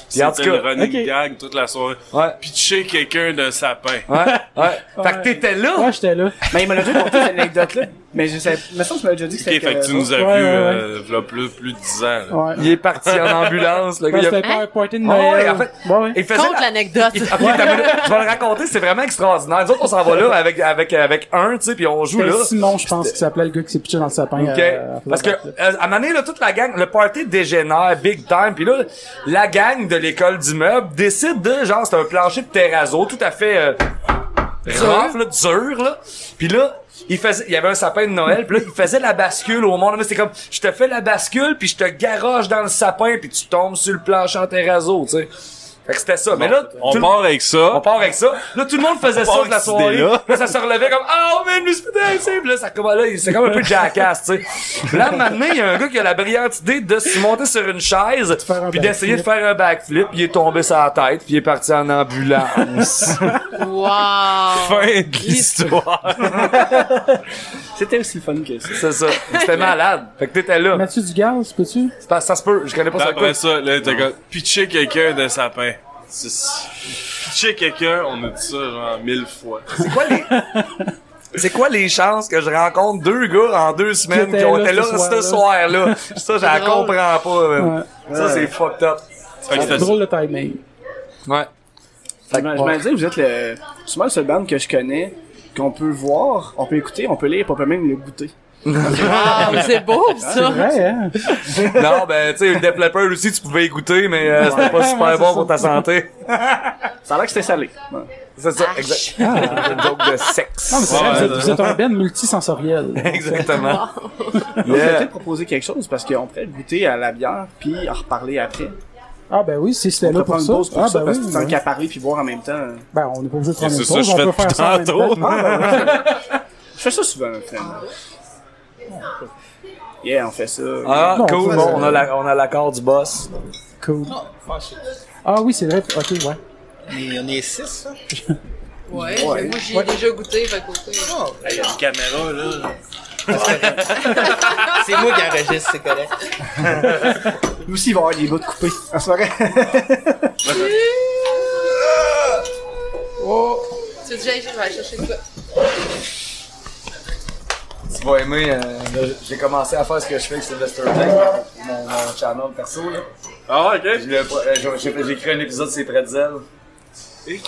Puis en tout C'était le running ok. gag toute la soirée. ouais, Pitcher quelqu'un d'un sapin. ouais, [LAUGHS] ouais. Fait que t'étais là. Ouais, j'étais là. Mais il m'a déjà conté cette anecdote-là. Mais je sais, mais ça, tu m'as déjà dit que Ok, c'était. fait que tu nous as Ouais, vu ouais, euh, v'là plus, plus de 10 ans. là. Ouais. Il est parti en ambulance, le gars. Ouais, il a- C'était pas un party de ouais, Noël. en fait- Ouais, ouais. il faisait Contre la- l'anecdote. il- ok, je vais le raconter, c'est vraiment extraordinaire. Nous autres, on s'en va là avec, avec, avec un, tu sais, puis on joue là. Simon, je pense, qui s'appelait le gars qui s'est pitché dans le sapin. OK. euh, Parce que, euh, à un moment donné, là, toute la gang, le party dégénère big time. Puis là, la gang de l'école du meuble décide de, genre, c'est un plancher de terrazzo tout à fait euh, rough, là, dur, là. Puis là, il faisait, il y avait un sapin de Noël, puis là, il faisait la bascule au monde. C'était comme, je te fais la bascule, puis je te garoche dans le sapin, puis tu tombes sur le plancher en terrazzo, tu sais. Fait que c'était ça. Mais là, On tout part avec ça. on part avec ça. Là, tout le monde faisait ça de la soirée. idée-là. Là, ça se relevait comme, oh, man, lui, c'est là, ça, comme, là, c'est comme un peu jackass, tu sais. Là, maintenant, il y a un gars qui a la brillante idée de se monter sur une chaise, puis d'essayer de faire un backflip, puis il est tombé sur la tête, puis il est parti en ambulance. [LAUGHS] Wow. Fin de l'histoire. C'était aussi le fun que ça. c'est ça. C'était malade. Fait que t'étais là. Mathieu Dugaz, peux-tu? C'est pas- Ça se peut. Je connais pas ça. Après ça, là, t'as comme pitcher quelqu'un d'un sapin. C'est- Pitcher quelqu'un, on a dit ça genre mille fois. C'est quoi les... [LAUGHS] C'est quoi les chances que je rencontre deux gars en deux semaines qui, ont là été là ce ce soir-là? Ça, je la comprends pas. Ouais. Ça, c'est fucked up. Fait c'était Drôle de timing. Ouais. Je me je me disais, vous êtes le, souvent le seul band que je connais qu'on peut voir, on peut écouter, on peut lire, puis on peut même le goûter. Wow, c'est beau, C'est ça. vrai, hein? Non, ben, tu sais, le Def aussi, tu pouvais écouter, mais euh, c'était pas super Ouais, bon c'est pour ta santé. Ça a l'air que c'était salé. Ouais. C'est ça, exact. Une joke de sexe. Non, mais c'est Ouais, vrai, vous êtes, ouais. vous êtes un band multisensoriel. [LAUGHS] Exactement. On peut Yeah. peut-être proposer quelque chose parce qu'on pourrait goûter à la bière puis en reparler après. Ah ben oui, si c'était On là pour prendre ça. une pause pour ah ça ben parce oui. que tant qu'à parler puis boire en même temps. Ben, on n'est pas obligé de prendre C'est une ça, pause, je on fais peut faire depuis ça tantôt. Ah, ben. Je fais ça souvent, finalement. Yeah, on fait ça. Ah, Non, cool. Bon, on a la- on a l'accord du boss. Cool. Ah oui, c'est vrai. Ok, ouais. Mais on est six, ça? [LAUGHS] Ouais, Ouais. moi j'y ai déjà goûté, fait qu'au pire. Il y a une caméra, là. [LAUGHS] C'est moi qui enregistre, c'est correct. [LAUGHS] Nous aussi, il va y avoir des bouts coupés. Ah, c'est vrai. Tu veux déjà je vais aller chercher quoi? Tu vas aimer. euh, J'ai commencé à faire ce que je fais avec Sylvester Jack, mon, mon channel perso. Là. Ah, ok. Euh, J'ai j'ai écrit un épisode sur les pretzels. Tu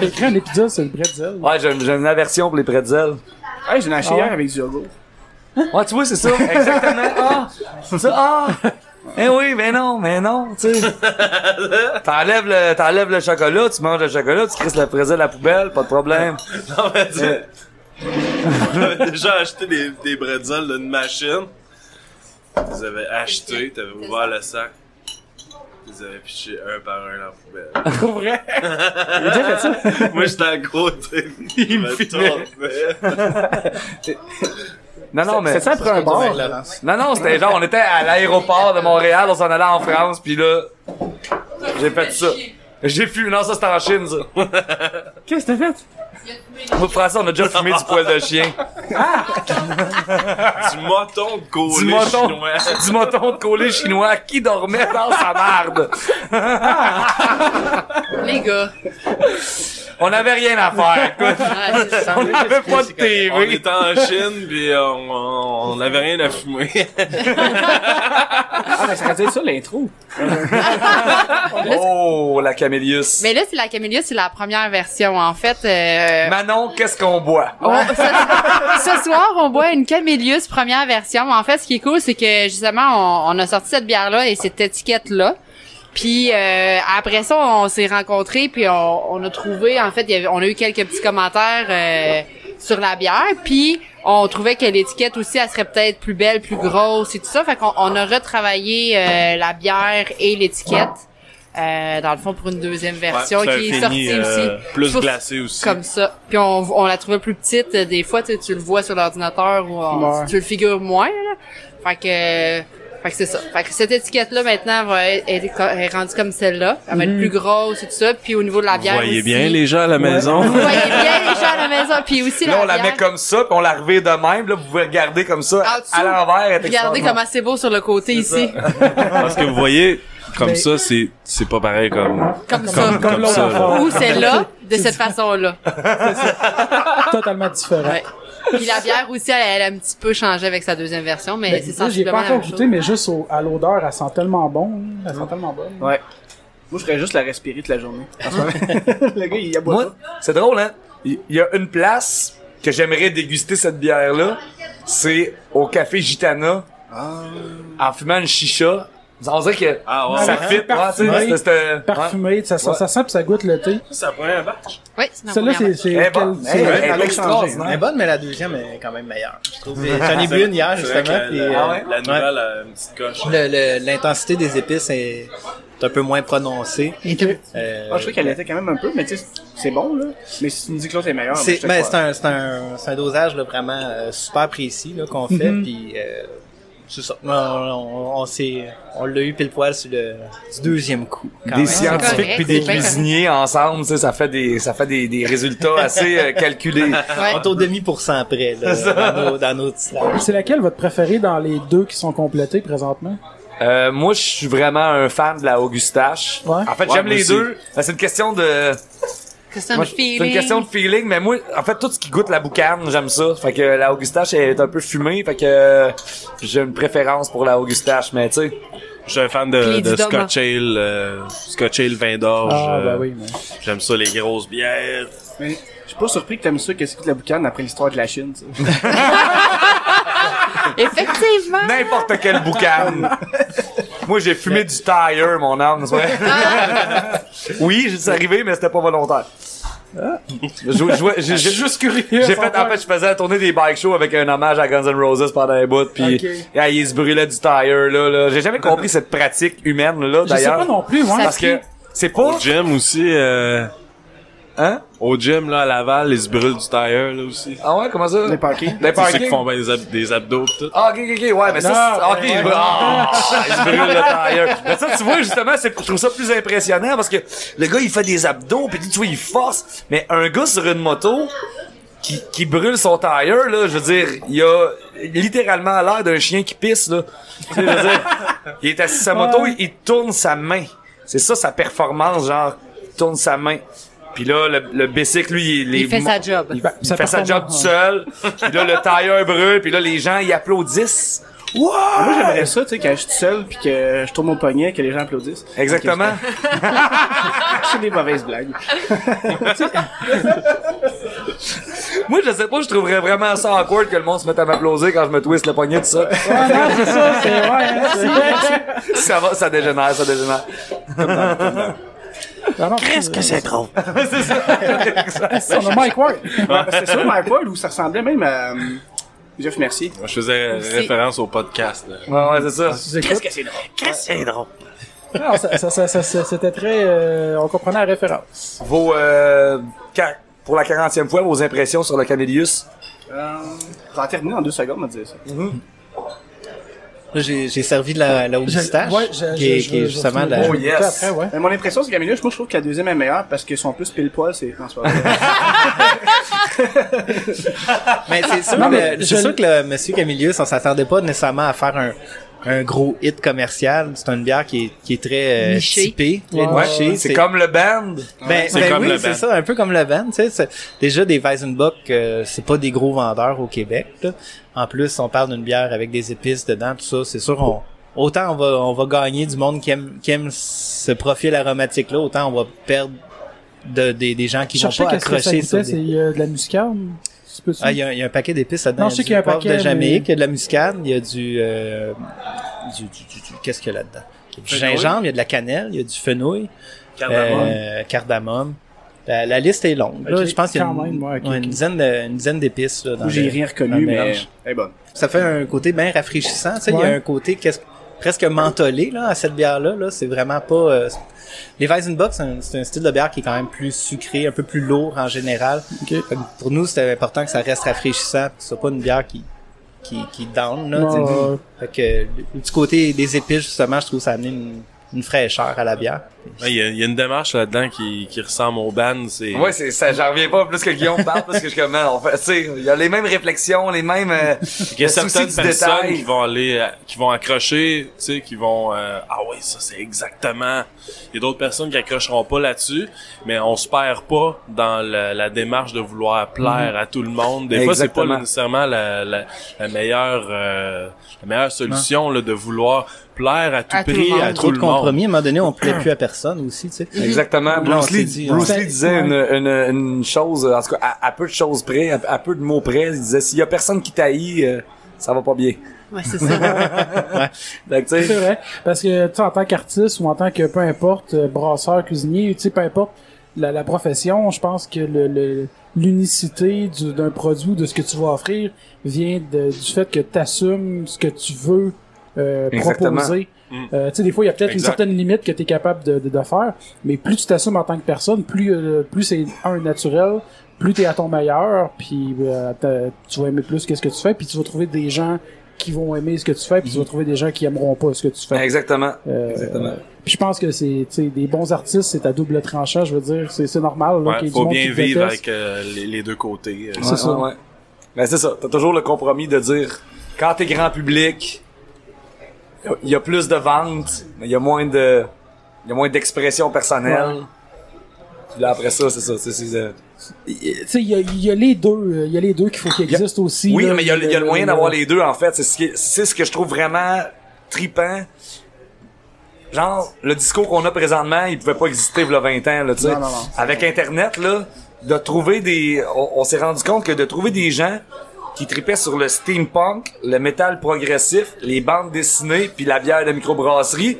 as écrit un épisode sur le bretzel. Ouais, j'ai j'ai une aversion pour les pretzels. Hey, j'en ai acheté Ah ouais? hier avec du yogourt. Ouais, tu vois, c'est ça. Exactement. [LAUGHS] Ah, c'est ça. Ah. Eh oui, mais non, mais non, tu sais. [LAUGHS] T'enlèves le, t'enlèves le chocolat, tu manges le chocolat, tu crisses le pretzel à la poubelle, pas de problème. Non, mais tu J'avais déjà acheté des, des bretzels d'une machine. Ils avaient acheté, t'avais ouvert le sac. Ils avaient piché un par un dans la poubelle. [LAUGHS] Pour vrai? [LAUGHS] Il a déjà fait ça? Moi, j'étais à côté. [LAUGHS] Il me filmait. Non, non, mais. C'est ça après un bar? Non, non, c'était genre, on était à l'aéroport de Montréal, on s'en allait en France, pis là, j'ai fait ça. J'ai fumé, non, ça c'était en Chine, ça. Qu'est-ce que t'as fait? Moi, Français, on a déjà [LAUGHS] fumé du poil de chien. Du moton de collé Du moton, chinois. du moton de collé chinois qui dormait dans sa marde. Les gars. On avait rien à faire. Ouais, On avait pas de On TV. était en Chine, pis on, on, on avait rien à fumer. [LAUGHS] Ah, ben, ça être ça, l'intro. Oh, la camélius. Mais là, c'est la camélia, c'est la première version. En fait, euh, Manon, qu'est-ce qu'on boit? on- ce, ce soir, on boit une Camélius première version. En fait, ce qui est cool, c'est que justement, on, on a sorti cette bière-là et cette étiquette-là. Puis euh, après ça, on s'est rencontrés, puis on, on a trouvé, en fait, il y avait, on a eu quelques petits commentaires euh, sur la bière, puis on trouvait que l'étiquette aussi, elle serait peut-être plus belle, plus grosse et tout ça. Fait qu'on on a retravaillé euh, la bière et l'étiquette. Euh, dans le fond pour une deuxième version Ouais, qui est sortie fini, aussi euh, plus Sauf- glacé aussi. comme ça. Puis on, on la trouvait plus petite. euh, Des fois, tu sais, tu le vois sur l'ordinateur ou on- Ouais. tu le figures moins. Là. Fait que, fait que c'est ça. Fait que cette étiquette-là, maintenant, va être, est, est rendue comme celle-là. Elle va être plus grosse et tout ça. Puis au niveau de la Vous bière voyez aussi. bien les gens à la maison? Vous voyez bien les gens à la maison. Puis aussi Là, on la met comme ça, puis on la revire de même. Là, vous pouvez regarder comme ça, dessous. à l'envers. Regardez comment c'est beau sur le côté ici. [LAUGHS] Parce que vous voyez, comme Mais- ça, c'est, c'est pas pareil comme, Comme, ça. comme, comme l'autre ça, là. affaire. Ou celle-là, de cette façon-là. Totalement différent. Ouais. Puis la bière aussi, elle, elle a un petit peu changé avec sa deuxième version, mais Ben, c'est moi, j'ai sensiblement pas encore goûté, mais juste au- à l'odeur, elle sent tellement bon. Elle sent tellement bonne. Ouais. Moi, je ferais juste la respirer toute la journée. [LAUGHS] En ce moment. le gars, il aboie Moi, pas. c'est drôle, hein? Il il y a une place que j'aimerais déguster cette bière-là. C'est au Café Gitana. En fumant une chicha. On dirait que Ah ouais, ça ouais. fit, ouais, tu sais. Parfumé. c'était- c'était- Parfumé, ça, ça, Ouais. ça sent pis ça goûte le thé. Ça prend un batch. Oui, c'est Celle-là, première c'est, c'est, Elle est bonne. c'est- Elle est- est est bonne, mais la deuxième est quand même meilleure. Je trouve. J'en ai bu une hier, C'est justement, puis la, euh, Ah ouais? la nouvelle une petite coche. le- le- l'intensité des épices est un peu moins prononcée. Euh, Ah, je trouvais qu'elle était quand même un peu, mais tu sais, c'est bon, là. Mais si tu me dis que l'autre est meilleur, c'est ben, c'est un, c'est un, c'est un dosage là, vraiment euh, super précis là, qu'on fait, puis euh, c'est ça. On, on, on, s'est- on l'a eu pile poil sur le du deuxième coup. quand Des même. scientifiques puis des cuisiniers ensemble, tu sais, ça fait des, ça fait des, des résultats [LAUGHS] assez euh, calculés. Ouais. On est au demi pour cent près là, dans nos, dans titrages. c'est laquelle votre préféré dans les deux qui sont complétés présentement? Euh, moi, je suis vraiment un fan de la Augustache. Ouais. En fait, Ouais, j'aime les aussi. deux. Ben, C'est une question de, Moi, C'est feeling. une question de feeling, mais moi, en fait, tout ce qui goûte la boucane, j'aime ça. Fait que la Augustache est un peu fumée, fait que euh, j'ai une préférence pour la Augustache, mais tu sais. Je suis un fan de, de. Scotch Ale, euh, Scotch Ale vin d'orge. Ah, euh, ben oui, mais... J'aime ça, les grosses bières. Mais je suis pas surpris que t'aimes ça, qu'est-ce que la boucane après l'histoire de la Chine, tu sais. [LAUGHS] [LAUGHS] Effectivement. N'importe quelle boucane. [LAUGHS] moi, j'ai fumé du tire, mon âme. c'est vrai. [LAUGHS] oui, c'est arrivé, mais c'était pas volontaire. Je jouais- je jouais- j'ai- Je j'ai- juste curieux. J'ai fait, en fait, je faisais la tournée des bike shows avec un hommage à Guns N' Roses pendant un bout, puis Ok. ah, il se brûlait du tire, là, là. J'ai jamais compris cette pratique humaine, là, Je sais pas d'ailleurs. non plus, ouais. Parce que c'est pas, Au gym aussi, euh, hein? au gym, là, à Laval, ils se brûlent du tire, là, aussi. Ah ouais, comment ça? Les parkings. Les C'est ceux qui parkings? font ben des, ab- des abdos pis tout. Ah, ok, ok, ok, ouais, mais ça, Non, c'est, ah, ok, ouais, je- ouais. ah, il se brûle le tire. Mais ça, tu vois, justement, c'est, je trouve ça plus impressionnant parce que le gars, il fait des abdos, puis tu vois, il force. Mais un gars sur une moto, qui, qui brûle son tire, là, je veux dire, il a littéralement l'air d'un chien qui pisse, là. Tu sais, je veux dire, il est assis sur sa moto, il, il tourne sa main. C'est ça, sa performance, genre, il tourne sa main. Puis là, le, le bicycle, lui, il, Il fait sa job. il, Ben, il fait sa job tout seul. Puis là, le tire brûle, puis là, les gens, ils applaudissent. Wow! Moi, j'aimerais ça, tu sais, quand je suis tout seul puis que je tourne mon poignet, que les gens applaudissent. Exactement. Je fais [LAUGHS] des mauvaises blagues. [LAUGHS] Moi, je sais pas, je trouverais vraiment ça awkward que le monde se mette à m'applaudir quand je me twist le poignet, tout ça. Non, c'est ça, c'est ouais, hein, c'est- [LAUGHS] ça va, ça dégénère, ça dégénère. Ah non, Qu'est-ce que c'est drôle? [LAUGHS] On a Mike Ward. Ouais, c'est ça, Mike Ward, où ça ressemblait même à euh, Jeff Merci. Je faisais référence au podcast. Ouais, ouais, c'est ça. Qu'est-ce que c'est drôle? Qu'est-ce que c'est drôle? Non, ça, ça, ça, ça- ça- c'était très, euh, on comprenait la référence. Vos, euh, pour la 40e fois, vos impressions sur le Camélius. Euh, ça va terminer en deux secondes, on va dire ça. Là, j'ai j'ai servi de la, la pistache, ouais, je- qui, est, je- qui est je- justement la... Oh, yes. Après, ouais. Mais mon impression sur Camillus, moi je trouve que la deuxième est meilleure parce que son plus pile poil, c'est. Non, c'est. [LAUGHS] Mais c'est sûr, Non, que- mais c'est je- sûr que le Monsieur Camillus, on s'attendait pas nécessairement à faire un, un gros hit commercial. C'est une bière qui est, qui est très euh, typée, très Ouais, nichée. C'est comme le band. Ben, C'est ben comme oui, le c'est ça, un peu comme le band, tu sais. c'est- Déjà, des Weizenbock, euh, c'est pas des gros vendeurs au Québec, là. En plus, on parle d'une bière avec des épices dedans, tout ça. C'est sûr, on, autant on va, on va gagner du monde qui aime, qui aime ce profil aromatique-là, autant on va perdre de, des, des gens qui Je vont pas que ça accrocher sur goûtait, des... c'est euh, de la muscade? Ah, il y, a- il y a un paquet d'épices là-dedans. Non, je sais qu'il y a un du poivre paquet, de Jamaïque, il y a de la muscade, il y a du, euh, du, du, du- du- qu'est-ce qu'il y a là-dedans? Il y a du Fenouil. gingembre, il y a de la cannelle, il y a du fenouil, Cardamome. euh, cardamome. La, la liste est longue. Là, je pense qu'il y a une, même, ouais, une dizaine de- une dizaine d'épices. j'ai rien reconnu, mais elle est bonne. Ça fait un côté bien rafraîchissant. Tu sais, il y a un côté qu'est-ce- presque mentholé là, à cette bière-là. Là. C'est vraiment pas... euh, les Weizenbock, c'est un, c'est un style de bière qui est quand même plus sucré, un peu plus lourd en général. Ok. Fait que Pour nous, c'était important que ça reste rafraîchissant, que ce soit pas une bière qui qui, qui down là. Ouais. Fait que le petit côté des épices justement, je trouve que ça a amené une, une fraîcheur à la bière. Ouais, Il y, a, il y a une démarche là-dedans qui, qui ressemble au band. C'est Ouais, c'est ça, j'en reviens pas plus que Guillaume parle parce que je comme, on fait, tu sais, il y a les mêmes réflexions, les mêmes, euh, il y a certaines du personnes détail. qui vont aller, euh, qui vont accrocher, tu sais, qui vont, euh, ah ouais, ça c'est exactement. Il y a d'autres personnes qui accrocheront pas là-dessus, mais on se perd pas dans la, la démarche de vouloir plaire à tout le monde. Des fois, c'est pas nécessairement la, la, la meilleure, euh, la meilleure solution là, de vouloir plaire à tout À tout prix le monde. à Trop tout de le monde. compromis, à un moment donné, on plaît plus à personne aussi, tu sais. Exactement. Là, on Bruce Lee, dit, Bruce Lee disait Ouais. une, une, une chose, en tout cas, à, à peu de choses près, à, à peu de mots près, il disait, s'il y a personne qui t'haït, euh, ça va pas bien. Ouais, c'est ça. [LAUGHS] Donc, tu C'est vrai. Parce que, tu sais, en tant qu'artiste ou en tant que, peu importe, euh, brasseur, cuisinier, tu sais, peu importe la, la profession, je pense que le, le- l'unicité du- d'un produit, de ce que tu vas offrir, vient de- du fait que tu assumes ce que tu veux euh, proposer. Mm. Euh, tu sais, des fois, il y a peut-être une certaine limite que tu es capable de, de, de faire, mais plus tu t'assumes en tant que personne, plus, euh, plus c'est un naturel, plus tu es à ton meilleur, puis euh, tu vas aimer plus qu'est-ce que tu fais, puis tu vas trouver des gens qui vont aimer ce que tu fais, puis tu vas trouver des gens qui aimeront pas ce que tu fais. exactement. Euh, Exactement. Puis je pense que c'est, tu sais, des bons artistes, c'est à double tranchant, je veux dire, c'est, c'est normal. Là, Ouais, du faut monde bien qui vivre déteste. avec euh, les, les deux côtés. euh. C'est ça. Ouais. Ben, c'est ça. T'as toujours le compromis de dire, quand t'es grand public, il y a plus de ventes, mais il y a moins de, il y a moins d'expression personnelle. Ouais. Puis là, après ça, c'est ça. c'est- c'est, euh, Tu sais, il y a, il y a les deux, il y a les deux qu'il faut qu'ils Il y a- existent aussi. Oui, là. mais il y a, il y a le moyen d'avoir les deux, en fait. C'est ce, c'est ce que je trouve vraiment tripant. Genre, le discours qu'on a présentement, il pouvait pas exister il y a 20 ans, là, tu sais. Non, non, non. Avec Internet, là, de trouver des... On, on s'est rendu compte que de trouver des gens qui tripaient sur le steampunk, le métal progressif, les bandes dessinées, puis la bière de microbrasserie,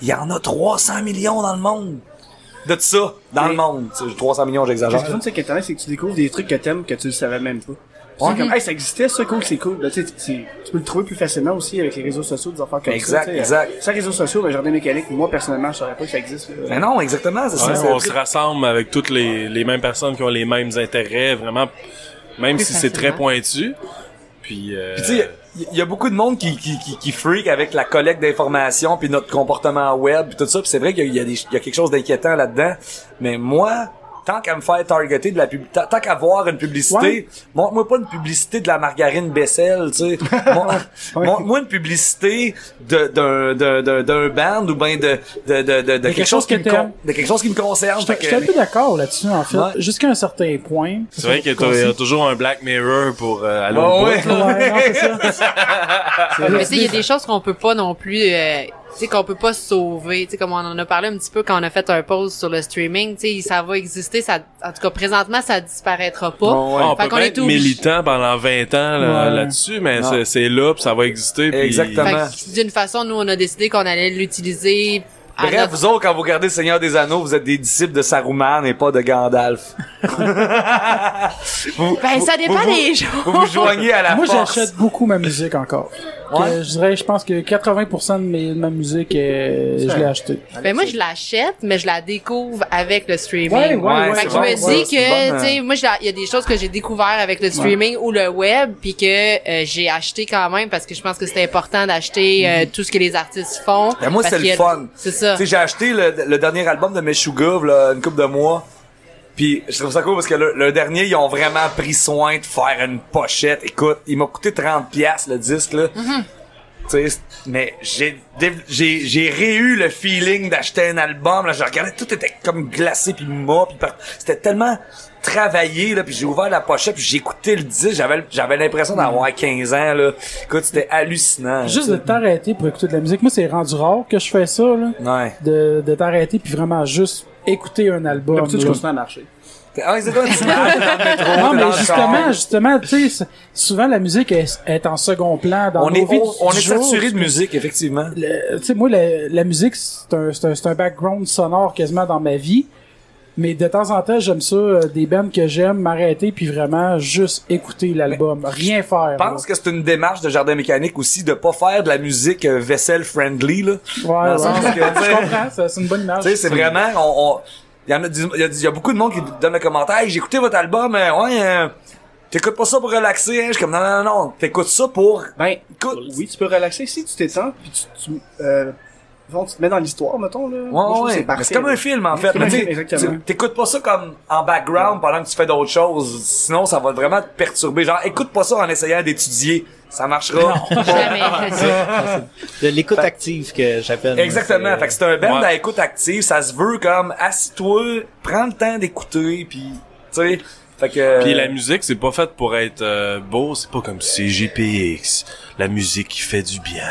il y en a 300 millions dans le monde. de ça dans Mais- le monde. Tu sais, 300 millions, j'exagère. Qu'est-ce que tu sais qu'Internet, c'est que tu découvres des trucs que t'aimes que tu le savais même pas. C'est Ouais. comme, hey, ça existait, ça, cool, c'est cool. Là, tu sais, tu tu peux le trouver plus facilement aussi avec les réseaux sociaux, des affaires comme Exact, ça. sais. exact. Sans réseaux sociaux, ben, jardin mécanique, moi, personnellement, je savais pas que ça existe. là. Mais non, exactement, c'est Ouais, ça. on c'est- se rassemble avec toutes les, les mêmes personnes qui ont les mêmes intérêts, vraiment, même Plus si c'est très pointu. Puis, euh, Puis tu sais, il y a beaucoup de monde qui, qui, qui, qui freak avec la collecte d'informations puis notre comportement web puis tout ça. Puis c'est vrai qu'il y a, il y a des- il y a quelque chose d'inquiétant là-dedans. Mais moi, tant qu'à me faire targeter de la pub, tant, tant qu'à voir une publicité, Ouais. montre-moi pas une publicité de la margarine Bessel, tu sais. [LAUGHS] Mon- Montre-moi une publicité de d'un d'un d'un d'un band ou ben de de de de, de quelque, quelque chose chose qui me con- de quelque chose qui me concerne. Je suis un peu d'accord là-dessus, en fait. Ouais. Jusqu'à un certain point. c'est vrai qu'il y a toujours un Black Mirror pour euh, aller au Ouais, bout. ouais. Ouais, non, ça. [LAUGHS] Mais tu sais, il y a des choses qu'on peut pas non plus, euh, sais, qu'on peut pas sauver. Tu sais, comme on en a parlé un petit peu quand on a fait un pause sur le streaming, tu sais, ça va exister, ça, en tout cas, présentement, ça disparaîtra pas. Bon, ouais. Ah, on Fait peut est être militant pendant 20 ans là- Ouais. là-dessus, mais c'est- c'est là, puis ça va exister. Exactement. Fait que, d'une façon, nous, on a décidé qu'on allait l'utiliser Bref, notre- vous autres, quand vous regardez Seigneur des Anneaux, vous êtes des disciples de Saruman et pas de Gandalf. [LAUGHS] Vous- Ben, vous- ça dépend vous- des jours. Vous vous joignez à la Moi, j'achète beaucoup ma musique encore. Ouais. Je dirais, je pense que 80% de, mes, de ma musique, euh, je l'ai achetée. Ben moi je l'achète, mais je la découvre avec le streaming. Ouais, ouais, Ouais, ouais. Fait que c'est je me dis que, bon, tu sais, moi, j'ai- il y a des choses que j'ai découvert avec le streaming ou le web, puis que euh, j'ai acheté quand même parce que je pense que c'est important d'acheter euh, tout ce que les artistes font. Ben, moi, c'est le fun. C'est ça. Tu sais, j'ai acheté le, le dernier album de Meshuga, là, une couple de mois. Puis je trouve ça cool parce que le, le dernier, ils ont vraiment pris soin de faire une pochette. Écoute, il m'a coûté 30 pièces le disque là. Sais, mais j'ai j'ai j'ai réu le feeling d'acheter un album là, je regardais tout était comme glacé puis mort puis par- c'était tellement travaillé là puis j'ai ouvert la pochette puis j'ai écouté le disque, j'avais j'avais l'impression d'avoir 15 ans là. Écoute, c'était hallucinant. Juste de t'arrêter pour écouter de la musique. Moi, c'est rendu rare que je fais ça, là. Ouais. De, de t'arrêter puis vraiment juste écouter un album. D'habitude, je continue à marcher. Ah, c'est toi, tu [LAUGHS] Non, mais justement, justement, tu sais, souvent la musique est, est en second plan dans on nos est, vies on, est saturé de musique, effectivement. Tu sais, moi, la, la musique, c'est un, c'est un, c'est un background sonore quasiment dans ma vie. Mais de temps en temps, j'aime ça, euh, des bands que j'aime, m'arrêter puis vraiment juste écouter l'album, rien faire. Je pense que c'est une démarche de jardin mécanique aussi de pas faire de la musique euh, vaisselle friendly là. Ouais, dans le ouais. sens que, [LAUGHS] tu sais- je comprends, c'est une bonne image. Tu sais, c'est vraiment on, on il y en a du- il y, a, il y a beaucoup de monde qui donne le commentaire hey, j'ai écouté votre album euh, ouais euh, t'écoutes pas ça pour relaxer hein? je suis comme non non non, non t'écoutes ça pour Ben, écoute oui, tu peux relaxer si tu t'étends, puis tu, tu, euh, bon, tu te mets dans l'histoire, mettons, là. Moi, Ouais, que ouais. c'est C'est comme un film, en fait. [LAUGHS] [LAUGHS] tu T'écoutes pas ça comme en background pendant que tu fais d'autres choses. Sinon, ça va vraiment te perturber. Genre, écoute pas ça en essayant d'étudier. Ça marchera. [LAUGHS] Jamais. De l'écoute active que j'appelle. Exactement. Fait que c'est un band Ouais. à écoute active. Ça se veut comme, assis-toi, prends le temps d'écouter, puis, tu sais. Fait que... Puis la musique, c'est pas fait pour être euh, beau, c'est pas comme CGPX, la musique qui fait du bien.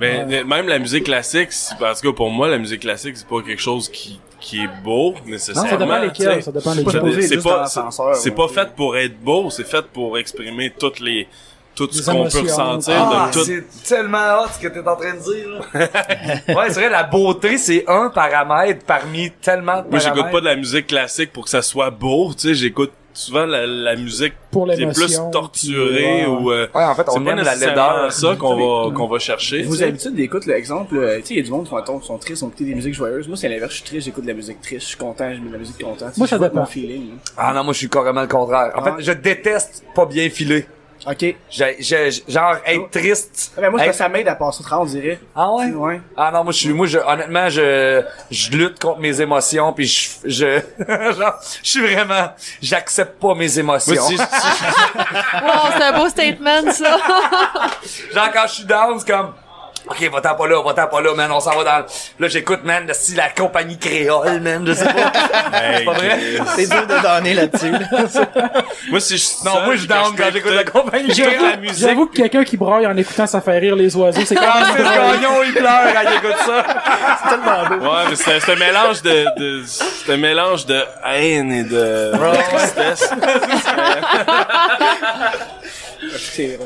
Mais même la musique classique, c'est- parce que pour moi, la musique classique, c'est pas quelque chose qui, qui est beau, nécessairement. ça dépend tu sais. lesquels, ça dépend lesquels. C'est pas, c'est pas fait pour être beau, c'est fait pour exprimer toutes les, tout ce qu'on peut ressentir Ah, tout. c'est tellement hot ce que t'es en train de dire, là. ouais, c'est vrai, la beauté, c'est un paramètre parmi tellement de Moi, j'écoute paramètres. pas de la musique classique pour que ça soit beau, tu sais, j'écoute souvent la, la musique Pour qui est plus torturée puis, ouais, ou euh, Ouais, en fait, c'est on pas aime la laideur. ça qu'on va qu'on va chercher. tu Vos sais. habitudes d'écoute, l'exemple, euh, tu sais, il y a du monde qui sont, sont tristes, ont écouté des musiques joyeuses. Moi, c'est l'inverse, je suis triste, j'écoute de la musique triste, je suis content, je mets de la musique contente. Moi, ça dépend. feeling. Ah non, moi, je suis carrément le contraire. En Ah. fait, je déteste pas bien filer. Ok. J'ai, j'ai- genre, être triste. Ah, ben, moi, je Être- ça m'aide à passer au travers, on dirait. Ah ouais? Ouais. Ah non, moi, je suis, moi, je, honnêtement, je, je lutte contre mes émotions, puis je, je, [LAUGHS] genre, je suis vraiment, j'accepte pas mes émotions. Moi, si- si- [LAUGHS] wow, c'est un beau statement, ça. [LAUGHS] Genre, quand je suis down, c'est comme, ok, va-t'en pas là, va-t'en pas là, man, on s'en va dans, là, j'écoute, man, si la compagnie créole, man, je sais pas. [LAUGHS] Hey, pas vrai? C'est dur de donner là-dessus. là. [LAUGHS] Moi, si je suis Non, moi, je down quand j'écoute la compagnie j'écoute créole. la musique. J'avoue que quelqu'un qui braille en écoutant ça fait rire les oiseaux, c'est quand Francis même Gagnon, il pleure quand il écoute ça. [LAUGHS] Ouais, mais c'est c'est un mélange de, de c'est un mélange de haine et de, de tristesse. C'est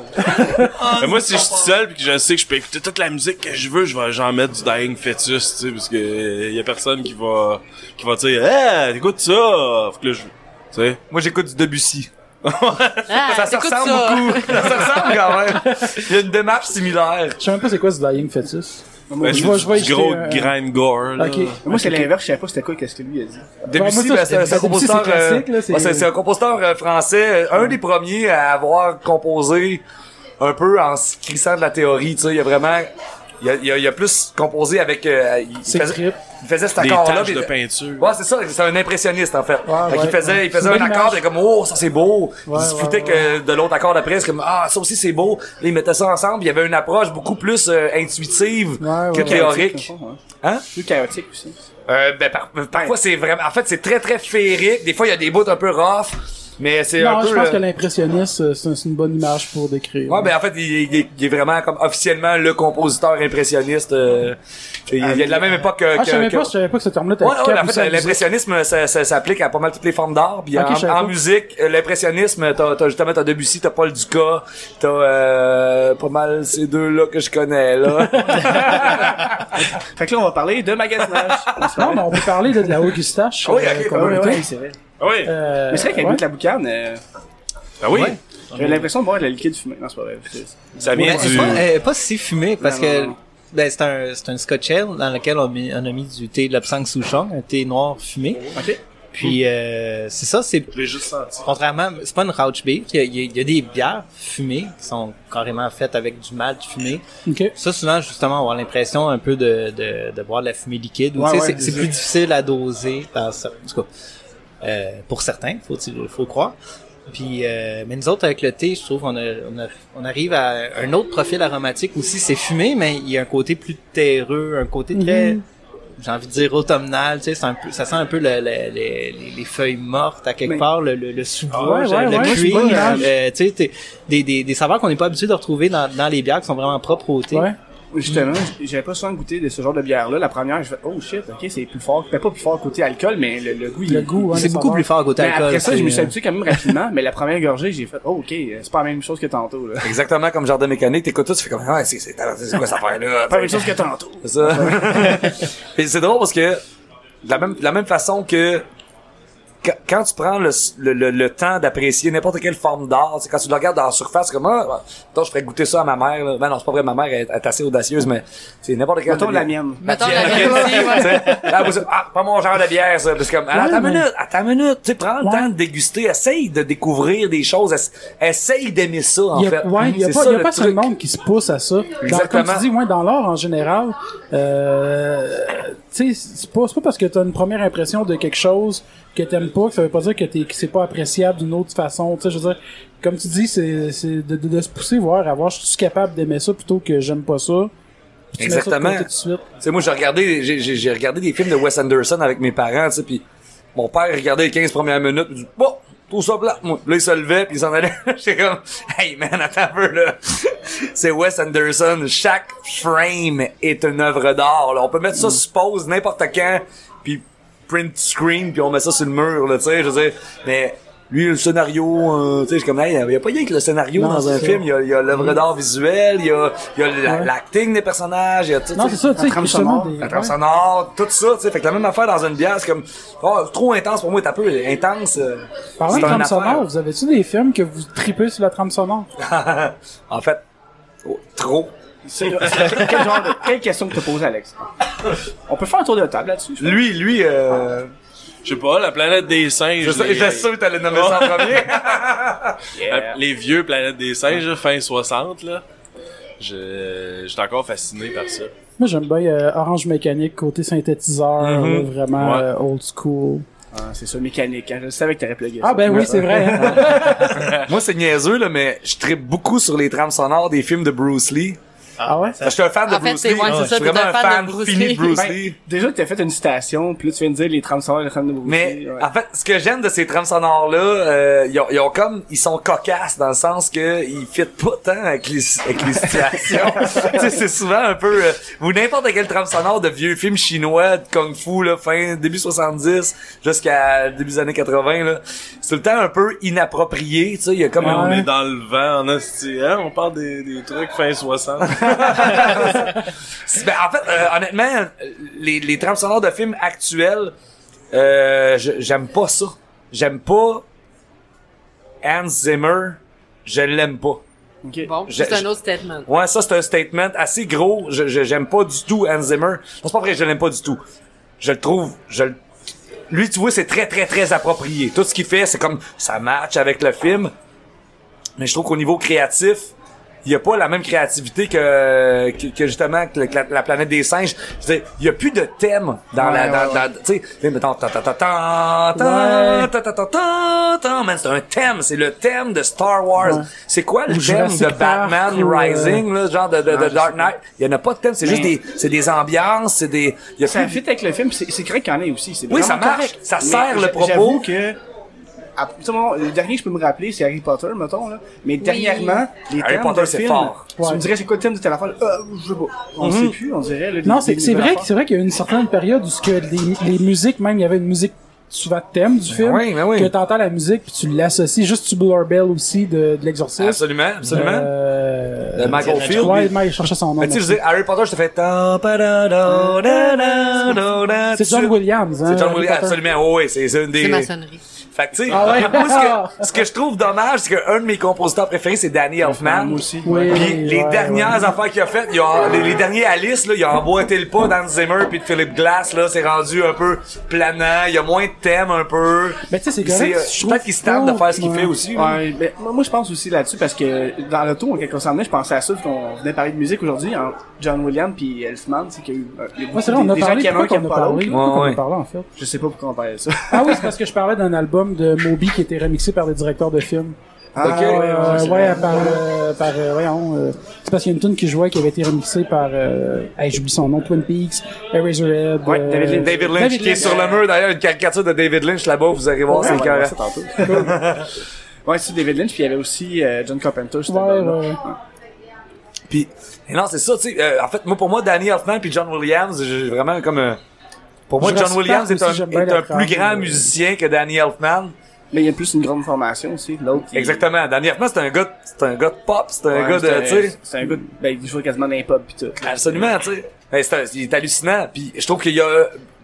moi, si je suis seul pis que je sais que je peux écouter toute la musique que je veux, je vais j'en mettre du Dying Fetus, tu sais, parce que euh, y a personne qui va qui va dire "Eh, écoute ça." Faut que là, je tu sais. Moi, j'écoute du Debussy. [LAUGHS] Ah, ça se ressemble ça. beaucoup. ça se ressemble quand même. Il y a une démarche similaire. Je sais même pas c'est quoi ce Dying Fetus. Moi, je vais- je gros un- grind gore. Là. Ok. moi, c'est l'inverse, je savais pas c'était quoi, qu'est-ce que lui a dit. Debussy, ben, c'est un- compositeur, c'est euh, c'est- un compositeur euh, français, euh, un des premiers à avoir composé un peu en se crissant de la théorie, tu sais, il y a vraiment, il y a, il y a, il y a plus composé avec, euh, il, C'est faisait, trip. il faisait cet Des accord-là. de peinture. Ouais, c'est ça, c'est un impressionniste, en fait. Ouais, Fait qu'il ouais, faisait, ouais. il faisait un accord, et comme, oh, ça c'est beau. Ouais, il se ouais, foutait ouais. que de l'autre accord d'après, c'est comme, ah, ça aussi c'est beau. Là, il mettait ça ensemble, il y avait une approche beaucoup plus euh, intuitive Ouais, que théorique. Hein? Plus chaotique aussi. Euh, ben, par- parfois c'est vraiment, en fait, c'est très très féerique. Des fois, il y a des bouts un peu rough, mais c'est un Non, peu. je pense euh, que l'impressionniste, euh, c'est une bonne image pour décrire. Ouais, ben en fait, il, il est- il est vraiment comme officiellement le compositeur impressionniste. euh, il, il est de la même époque que. Ah, je savais que- pas, je savais pas que ce terme-là était Ouais, en fait, l'impressionnisme, ça, ça s'applique à pas mal toutes les formes d'art. Puis en, musique, euh, l'impressionnisme, t'as, t'as justement t'as Debussy, t'as Paul Dukas, t'as euh, pas mal ces deux-là que je connais là. [LAUGHS] Fait que là, on va parler de magasinage. Non, mais on peut parler de, de la Augustache. Oui, euh, ok, c'est vrai. Ah oui. Euh, Mais c'est vrai qu'avec ouais. goûte la boucane, euh, Ah oui. Ouais. j'ai l'impression de boire de la liquide fumée. Non, c'est pas vrai. Ça vient Mais du. pas, euh, pas si fumé parce Non, que non, ben, c'est un c'est un scotch ale dans lequel on, met- on a mis du thé de l'absinthe souchong, un thé noir fumé. Ok. Puis euh, c'est ça, c'est Je l'ai juste senti. contrairement, c'est pas une Rauch Beer, il y, a, il y des bières fumées qui sont carrément faites avec du malt fumé. Ça souvent justement on avoir l'impression un peu de de, de boire de la fumée liquide. ou Ouais, ouais, c'est- plus difficile à doser dans cer- en tout cas, euh, pour certains, faut faut croire. Puis, euh, mais nous autres, avec le thé, je trouve qu'on a, on, a- on arrive à un autre profil aromatique aussi. C'est fumé, mais il y a un côté plus terreux, un côté très, Mhm. j'ai envie de dire automnal. Tu sais, un peu, ça sent un peu le- le- les- les, les feuilles mortes à quelque Mais- part, le, le, le sous-bois, Ouais, ouais, le ouais, cuir. euh, tu sais, des, des, des saveurs qu'on n'est pas habitué de retrouver dans, dans les bières qui sont vraiment propres au thé. Justement, j'avais pas souvent goûté de ce genre de bière-là. La première, je fais, oh shit, ok, c'est plus fort. Ben, pas plus fort côté alcool, mais le, le goût, il Le goût, hein, C'est beaucoup plus fort côté Mais alcool. après ça, je me suis habitué quand même rapidement, mais la première gorgée, j'ai fait, oh, ok, c'est pas la même chose que tantôt, là. Exactement comme genre de mécanique, t'écoutes tout, tu fais comme ah, c'est c'est c'est quoi cette affaire là Pas la même chose que tantôt. C'est ça. [LAUGHS] Et c'est drôle parce que de la même, de la même façon que quand, tu prends le, le, le, le temps d'apprécier n'importe quelle forme d'art, c'est quand tu le regardes dans la surface, comme ah, attends, je ferais goûter ça à ma mère. Là. Ben non, c'est pas vrai, ma mère est, est assez audacieuse, mais c'est n'importe quelle. Mettons la mienne. Mettons la mienne [LAUGHS] ah, pas mon genre de bière, ça. Parce que, attends mais- une minute, attends une minute. Tu sais, prends le Ouais. temps de déguster, essaye de découvrir des choses, ess- essaye d'aimer ça, en Il y a, fait. ouais, il y a pas, y a le pas truc. monde qui se pousse à ça. Dans, Exactement. comme tu dis, ouais, dans l'art en général, euh, tu sais, c'est pas, c'est pas parce que t'as une première impression de quelque chose que t'aimes pas que ça veut pas dire que, t'es, que c'est pas appréciable d'une autre façon. Tu sais, je veux dire, comme tu dis, c'est, c'est de, de, de se pousser voir, à voir, je suis capable d'aimer ça plutôt que j'aime pas ça. Tu Exactement. sais, moi, j'ai regardé, j'ai, regardé des films de Wes Anderson avec mes parents, tu sais, puis mon père regardait les 15 premières minutes, il dit, bon, tout ça plat, moi. Là, il se levait, puis il s'en allait. [LAUGHS] J'étais comme, hey man, attends un peu, là. C'est Wes Anderson. Chaque frame est une œuvre d'art. On peut mettre ça sur pause n'importe quand, puis print screen, puis on met ça sur le mur, là, tu sais, je veux dire. Mais, lui, le scénario, euh, tu sais, je suis comme, hey, il y a pas rien que le scénario Non, dans un film. Il y a, il y a l'œuvre d'art visuelle, il y a, il y a la- Ouais. l'acting des personnages, il y a tout, Non, tu c'est ça, tu sais, trame justement. sonore, des- la trame sonore, tout ça, tu sais. Fait que la même affaire dans une bière, c'est comme, oh, trop intense pour moi, t'as peu intense. euh, Parlant de trame affaire. sonore, vous avez-tu des films que vous tripez sur la trame sonore? [LAUGHS] en fait, oh, trop. C'est- quel genre de, quelle question que t'as posée, Alex? On peut faire un tour de table là-dessus? Lui, lui, euh, Je sais pas, la planète des singes. j'étais sûr que t'allais nommer ça en premier. [LAUGHS] Les vieux planètes des singes, fin 60, là. Je, j'étais encore fasciné par ça. Moi, j'aime bien euh, Orange Mécanique, côté synthétiseur, Mhm. là, vraiment Ouais. euh, old school. Ah, c'est ça, mécanique, hein. Je savais que t'aurais plugué Ah ça. ben oui, c'est vrai. hein. [LAUGHS] Moi, c'est niaiseux, là, mais je tripe beaucoup sur les trames sonores des films de Bruce Lee. Ah ouais? ça- Je suis un fan de En fait, Bruce c'est- Lee. je suis vraiment un fan fan de Bruce fini Bruce Ben, Lee. déjà que t'as fait une citation, puis là tu viens de dire les trames sonores de trames de Bruce Mais Lee, ouais. en fait, ce que j'aime de ces trames sonores là, euh, ils, ont, ils ont comme ils sont cocasses dans le sens que ils fit pas tant avec les avec les situations. [LAUGHS] tu sais, c'est souvent un peu euh, ou n'importe quel trame sonore de vieux films chinois de kung-fu là, fin début 70 jusqu'à début des années 80 là. C'est le temps un peu inapproprié, tu sais, il y a comme Mais on est dans le vent en hostie, hein? On parle des, des trucs fin 60. [LAUGHS] Ben, en fait, euh, honnêtement, les, les trames sonores de films actuels, euh, j'aime pas ça. J'aime pas Hans Zimmer. Je l'aime pas. Ok. Bon, c'est un autre statement. Ouais, ça c'est un statement assez gros. Je je- j'aime pas du tout Hans Zimmer. C'est pas vrai, je l'aime pas du tout. Je le trouve, je le- lui tu vois c'est très très très approprié. Tout ce qu'il fait, c'est comme ça match avec le film. Mais je trouve qu'au niveau créatif, il y a pas la même créativité que que, que justement que la, la planète des singes. Je veux dire, il y a plus de thème dans la Ouais, dans, ouais, dans- tu sais, mettons ta ta ta ta ta ta ta ta ta ta man, c'est un thème, c'est le thème de Star Wars. Ouais. C'est quoi le Ou thème Jurassic de Batman Park euh, Rising là, genre de, de, de Non, Dark. Knight? Il y en a pas de thème, c'est juste des c'est des ambiances, c'est des il y a Ça plus- fit avec le film, c'est c'est correct qu'il y en ait aussi. c'est Oui, ça marche, correct. ça Mais sert le propos. J'avoue que, à, tu moi, le dernier que je peux me rappeler, c'est Harry Potter, mettons, là. Mais dernièrement, les Harry thèmes Potter, de c'est film, fort. Tu Ouais. me dirais c'est quoi le thème de telle affaire? Euh, je sais pas. On Mhm. sait plus, on dirait, là, Non, c'est vrai, c'est vrai qu'il y a une certaine période où ce que les, les musiques, même il y avait une musique souvent thème du film, oui, ben oui. que t'entends la musique puis tu l'associes juste Tubular Bell aussi de, de l'exorcisme. Absolument, absolument. Euh, De Michael Field. Ouais, Mike, je cherchais son nom. Mais tu sais, Harry Potter, je te fais C'est John suite. Williams, hein. C'est John Williams, absolument. Oh, oui, c'est c'est une des. C'est maçonnerie. Fait que, tu sais, Ah ouais? moi, ce que, ce que je trouve dommage, c'est qu'un de mes compositeurs préférés, c'est Danny Elfman. Moi aussi. Oui. Puis les ouais, dernières affaires qu'il a faites, il a, les, les derniers Alice, là, il a emboîté le pas dans Zimmer puis de Philip Glass, là, c'est rendu un peu planant, il y a moins de thèmes un peu. Mais tu sais, c'est correct. euh, Peut-être qu'il se tente de faire ce qu'il ouais. fait aussi. Ouais, ben, moi, je pense aussi là-dessus parce que dans l'auto, quand on s'en je pensais à ça, vu qu'on venait parler de musique aujourd'hui, en John Williams puis Elfman, c'est qu'il y a eu, euh, il y a beaucoup Ouais, c'est vrai, on a des gens parlé. qui aiment un, Pourquoi qui on aiment a pas parlé? l'autre. Pourquoi on Ouais, a ouais. parlé, en fait? Je sais pas pourquoi on parlait de ça. Ah oui, c'est parce que je parlais d'un album de Moby qui était remixé par des directeurs de films. Ah, Ok, ouais, ouais, Euh, c'est ouais, vrai. par, euh, par, euh, voyons, euh, c'est parce qu'il y a une tune qui jouait qui avait été remixée par, euh, hey, j'oublie son nom, Twin Peaks, Eraserhead. Ouais, euh, David Lynch. David Lynch, qui est sur le mur d'ailleurs, une caricature de David Lynch là-bas, vous allez voir, Ouais, c'est carré. ouais, c'est David Lynch, puis il y avait aussi euh, John Carpenter, c'était Ouais, bon, ouais. Puis, et non, c'est ça, tu sais. euh, en fait, moi, pour moi, Danny Elfman puis John Williams, j'ai vraiment comme un... Pour moi, John Williams est un, est un plus grand euh, musicien que Danny Elfman. Mais il y a plus une grande formation aussi. L'autre, il- Exactement. Danny Elfman, c'est un gars, de- c'est un gars de pop, c'est un Ouais, gars de, c'est un- tu sais. C'est un gars, de- ben, il joue quasiment dans les pubs pis tout. Absolument, tu sais. Ben, il est hallucinant. Puis je trouve qu'il y a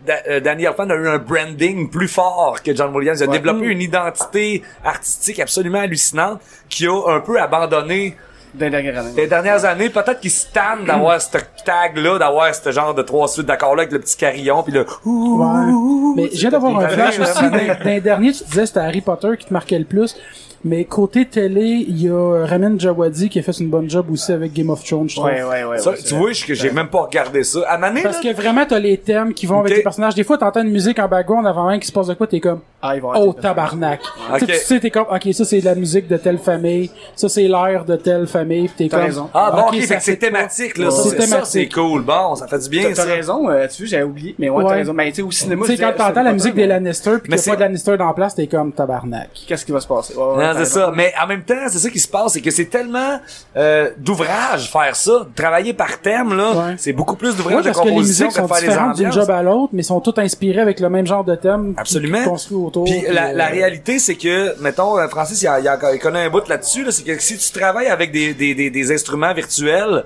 Da- euh, Danny Elfman a eu un branding plus fort que John Williams. Il a Ouais. développé une identité artistique absolument hallucinante qui a un peu abandonné Les dernières années. les dernières années. Peut-être qu'il se tanne d'avoir ce tag-là, d'avoir ce genre de trois suites d'accords-là avec le petit carillon puis le Ouais. Mais j'ai d'avoir un flash aussi. d'un dernier, tu disais c'était Harry Potter qui te marquait le plus. Mais côté télé, il y a Ramin Djawadi qui a fait une bonne job aussi avec Game of Thrones, je trouve. Ouais, ouais, ouais. Ça, ouais, tu vois, je- j'ai même pas regardé ça. À Mané, Parce là, que vraiment, t'as les thèmes qui vont avec les personnages. Des fois, t'entends une musique en background avant même qu'il se passe de quoi, t'es comme, Ah, ils vont oh, tabarnak. Ok. Tu sais, Tu sais, t'es comme, ok, ça c'est la musique de telle famille, ça c'est l'air de telle famille, pis t'es T'as comme, raison. Ah bon, ok, que c'est thématique, là. Ouais, Ça, c'est cool. Bon, ça fait du bien, T'as ça. t'as raison, euh, tu vois, j'avais oublié, mais ouais, Ouais. t'as raison. Mais tu sais, au cinéma, Tu sais, quand t'entends la musique des Lannister pis qu'il y a pas de Lannister dans la place, t'es comme tabarnak. Qu'est-ce qui va se passer? Non, c'est ça. Mais en même temps, c'est ça qui se passe, c'est que c'est tellement euh, d'ouvrage faire ça, travailler par thème là, Ouais. c'est beaucoup plus Ouais, d'ouvrage de parce que les composition musiques que de sont faire les ambiances. job à l'autre, mais sont toutes inspirées avec le même genre de thème. qui- Absolument. qui construit autour. Puis la, euh, la réalité, c'est que, mettons, euh, Francis, il, a, il, a- il connaît un bout là-dessus, là, c'est que si tu travailles avec des, des, des, des instruments virtuels,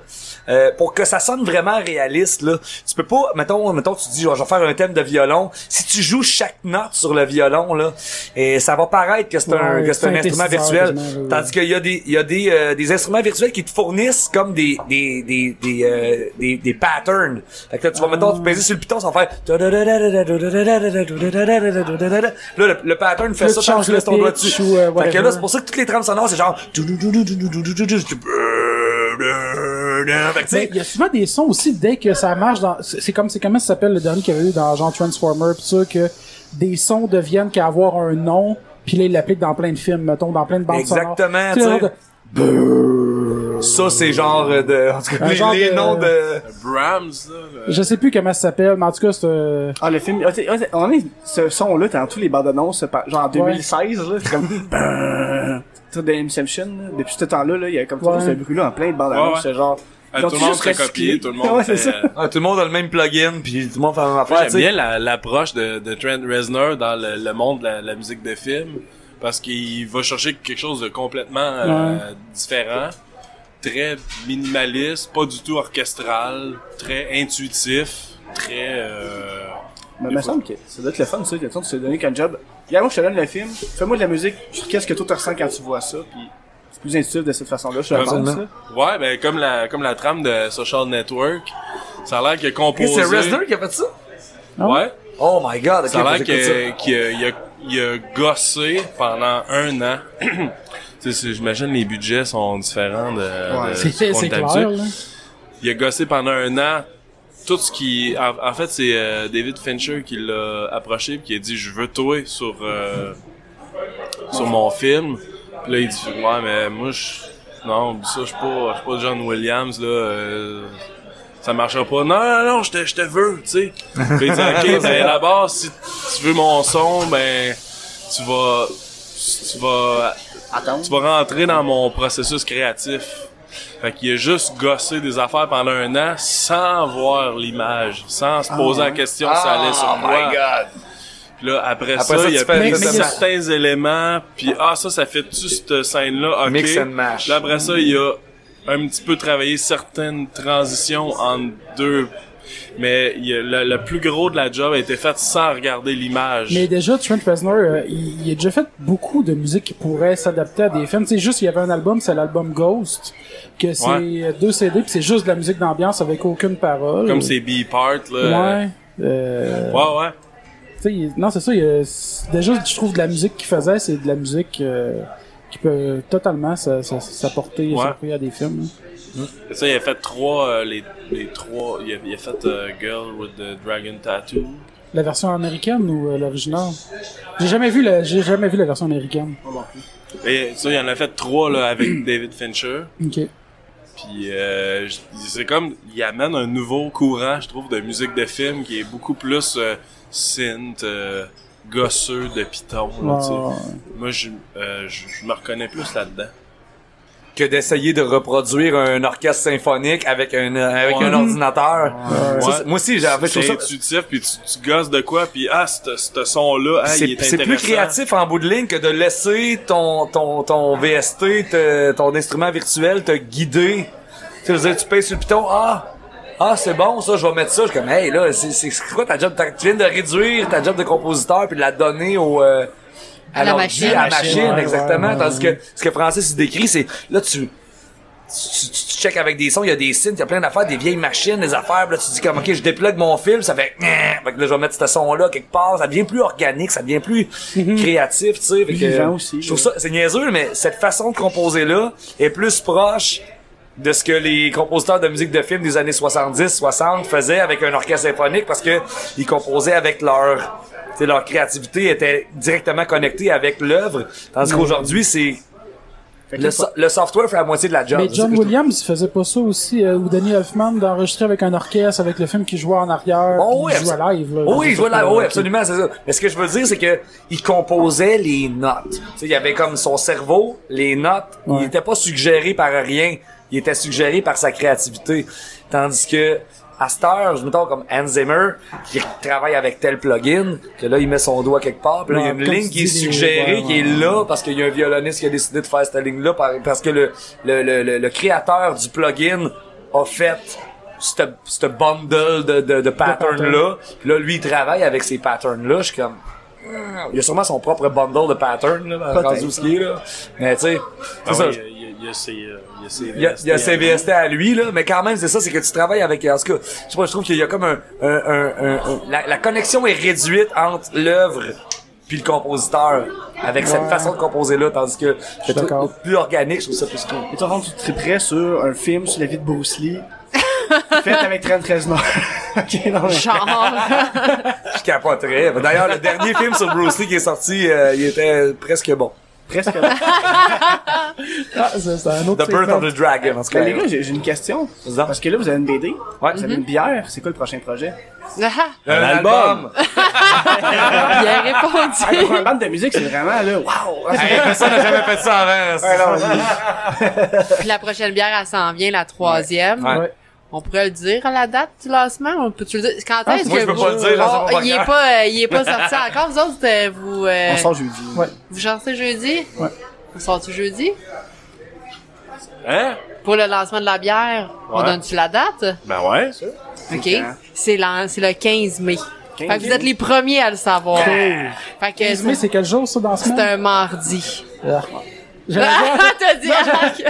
euh, pour que ça sonne vraiment réaliste, là, tu peux pas, mettons, mettons, tu dis, je vais faire un thème de violon. Si tu joues chaque note sur le violon, là, et ça va paraître que c'est un, que c'est un instrument virtuel. oui. Tandis qu'il y a des, il y a des, euh, des instruments virtuels qui te fournissent comme des, des, des, des, euh, des, des patterns. Fait que là, tu vas, mettons, tu pèses sur le piton, ça va faire, là, le, le pattern fait Là, ça tu laisses ton doigt dessus. ou, euh, Fait que là, c'est pour ça que toutes les trames sonores, c'est genre, il y a souvent des sons aussi dès que ça marche dans c'est comme c'est comment ça s'appelle le dernier qu'il y avait eu dans genre Transformer pis ça que des sons deviennent qu'à avoir un nom puis là ils l'appliquent dans plein de films mettons dans plein de bandes Exactement, sonores. De- Ça, c'est genre de... En tout cas, les, genre les de- noms de... Brahms, là. le- Je sais plus comment ça s'appelle, mais en tout cas, c'est... euh, Ah, le film, ah, ah, on est, ce son-là, t'as dans tous les bandes annonces, genre en 2016, là, c'est comme, [LAUGHS] de Inception, là, depuis ce temps-là, là, il y a comme Ouais. ce bruit-là en plein de bandes Ouais, ouais. c'est genre, ont tout le monde recyclé. copié, tout le monde Ouais, c'est fait- [LAUGHS] ça. Ah, tout le monde a le même plugin, puis tout le monde fait la même affaire, J'aime bien la- l'approche de, de Trent Reznor dans le, le monde de la, la musique de film parce qu'il va chercher quelque chose de complètement euh, différent, très minimaliste, pas du tout orchestral, très intuitif, très euh, Mais il me semble que ça doit être le fun, ça, que tu te donné qu'un job. Regarde, moi, je te donne le film, fais-moi de la musique sur qu'est-ce que toi tu ressens quand tu vois ça, puis c'est plus intuitif de cette façon-là, je pense, ouais ben comme la comme la trame de Social Network, ça a l'air qu'il a composé C'est Reznor qui a fait ça? Ouais, Oh my god, ok, ça a l'air que qu'il ça. a, qu'il a, il a, il a gossé pendant un an. [CLEARS THROAT] Tu sais, c'est- J'imagine les budgets sont différents de, de c'est ce qu'on c'est est clair, habitué. là. il a gossé pendant un an tout ce qui en, en fait c'est euh, David Fincher qui l'a approché puis qui a dit je veux toi sur euh, sur mon film. Puis là il dit ouais mais moi je non ça je suis pas je suis pas John Williams là euh, ça marchera pas. Non non non je te je te veux tu sais. Puis il dit ok [LAUGHS] ben d'abord si tu veux mon son ben tu vas tu vas tu vas rentrer dans mon processus créatif. Fait qu'il a juste gossé des affaires pendant un an sans voir l'image, sans se poser la question si ça allait sur oh quoi. my god. Puis là, après, Après ça, ça, il y a pris certains éléments, puis ah, ça, ça fait-tu cette scène-là? OK. Mix and mash. Là, après ça, il a un petit peu travaillé certaines transitions entre deux... Mais il le, le plus gros de la job a été fait sans regarder l'image. Mais déjà, Trent Reznor, euh, il, il a déjà fait beaucoup de musique qui pourrait s'adapter à des films. C'est juste, il y avait un album, c'est l'album Ghost, que c'est Ouais. deux CD, puis c'est juste de la musique d'ambiance avec aucune parole. Comme c'est B-part, là. Ouais. Euh, Ouais, il- non, c'est ça. a- déjà, je trouve de la musique qu'il faisait, c'est de la musique euh, qui peut totalement s'apporter Ouais. s'approprier à des films. hein. Et ça, il a fait trois, euh, les, les trois, il a, il a fait euh, Girl with the Dragon Tattoo. La version américaine ou euh, l'original J'ai jamais vu la, j'ai jamais vu la version américaine. Et ça, il en a fait trois, là, avec [CLEARS THROAT] David Fincher. Ok. Puis, euh, c'est comme, il amène un nouveau courant, je trouve, de musique de film qui est beaucoup plus euh, synth, euh, gosseux de Python, là. Moi, je, euh, je, je me reconnais plus là-dedans. Que d'essayer de reproduire un orchestre symphonique avec un, euh, avec Ouais. un ordinateur. Ça, Ouais. c'est- moi aussi, j'ai, en fait, je C'est trouve ça, intuitif, puis tu, tu gosses de quoi, puis ah, ce ce son-là, ah, c'est, il est c'est plus créatif en bout de ligne que de laisser ton, ton, ton VST, te- ton instrument virtuel te guider. Tu sais, tu payes sur le piton, ah, ah, c'est bon, ça, je vais mettre ça. Je suis comme, hey, là, c'est, c'est quoi ta job? Tu viens de réduire ta job de compositeur puis de la donner au, euh, À la machine. À la Machine, exactement. ouais, ouais, Tandis que ce que Francis décrit, c'est, là, tu, tu, tu, tu checkes avec des sons, il y a des synths, il y a plein d'affaires, des vieilles machines, des affaires, là tu dis comme ok je déplugue mon fil, ça fait fait que là je vais mettre ce son là quelque part, ça devient plus organique, ça devient plus créatif, tu sais, fait que, aussi, Je trouve ça c'est niaiseux mais cette façon de composer là est plus proche de ce que les compositeurs de musique de film des années 70, 60 faisaient avec un orchestre symphonique parce que ils composaient avec leur tu sais, leur créativité était directement connectée avec l'œuvre, tandis qu'aujourd'hui c'est le, so- le software fait la moitié de la job. Mais John. Williams, il faisait pas ça aussi, euh, ou Danny Elfman d'enregistrer avec un orchestre, avec le film qui jouait en arrière, Oh, oui, il jouait live. Là, Oh oui, vois là, Ok. oui, absolument, c'est ça. Mais ce que je veux dire, c'est que il composait les notes. Tu sais, il y avait comme son cerveau, les notes, Ouais. il était pas suggéré par rien, il était suggéré par sa créativité. Tandis que à cette heure, je comme Hans Zimmer, qui travaille avec tel plugin, que là, il met son doigt quelque part, puis là, il y a une ligne qui est suggérée, qui est là, parce qu'il y a un violoniste qui a décidé de faire cette ligne-là, par- parce que le, le, le, le, le créateur du plugin a fait ce ce bundle de, de, de patterns-là. Puis là, lui, il travaille avec ces patterns-là. Je suis comme... hmm, Il a sûrement son propre bundle de patterns, là, Peut-être. rendu où ce qui est, là. Mais tu sais, c'est Ah ça. Il y a- il y a- il y a ses, euh, il y a ses Il y a, CVST à lui, là, mais quand même, c'est ça, c'est que tu travailles avec, en tout cas, je sais pas, je trouve qu'il y a comme un, un, un, un- un- la, la connexion est réduite entre l'œuvre puis le compositeur, avec cette façon de composer-là, tandis que c'est d'accord. plus organique, je trouve ça plus cool. Et toi, tu triperais sur un film sur la vie de Bruce Lee, fait avec Trent Reznor. [LAUGHS] ok, non, mais... Genre. Je capoterais. D'ailleurs, le dernier film sur Bruce Lee qui est sorti, euh, il était presque bon. Presque. [LAUGHS] Ah, c'est c'est un autre The Birth of the Dragon, en tout cas. Les gars, j'ai j'ai une question. Parce que là, vous avez une BD. Ouais. Vous avez une bière. C'est quoi le prochain projet? [LAUGHS] Un album. bien Ah, pour répondu. un band de musique, c'est vraiment, là, waouh! Hey, personne n'a jamais fait ça avant. Ouais, non, Puis la prochaine bière, elle s'en vient, la troisième. Ouais. On pourrait le dire à la date du lancement? On peut-tu le dire? Quand Ah, est-ce moi, que je peux vous... pas le dire, j'en sais Oh, pas il est pas, euh, il est pas sorti encore. Vous autres, euh, vous, euh, on sort jeudi. Ouais. vous sortez jeudi? Ouais. On sort-tu jeudi? Hein? Pour le lancement de la bière, on Ouais. donne-tu la date? Ben ouais. OK. quand? C'est le 15 mai. 15 Fait que vous êtes les premiers à le savoir. Fait que 15 mai, c'est quel jour, ça, dans ce c'est un mardi. J'allais Ah, dire,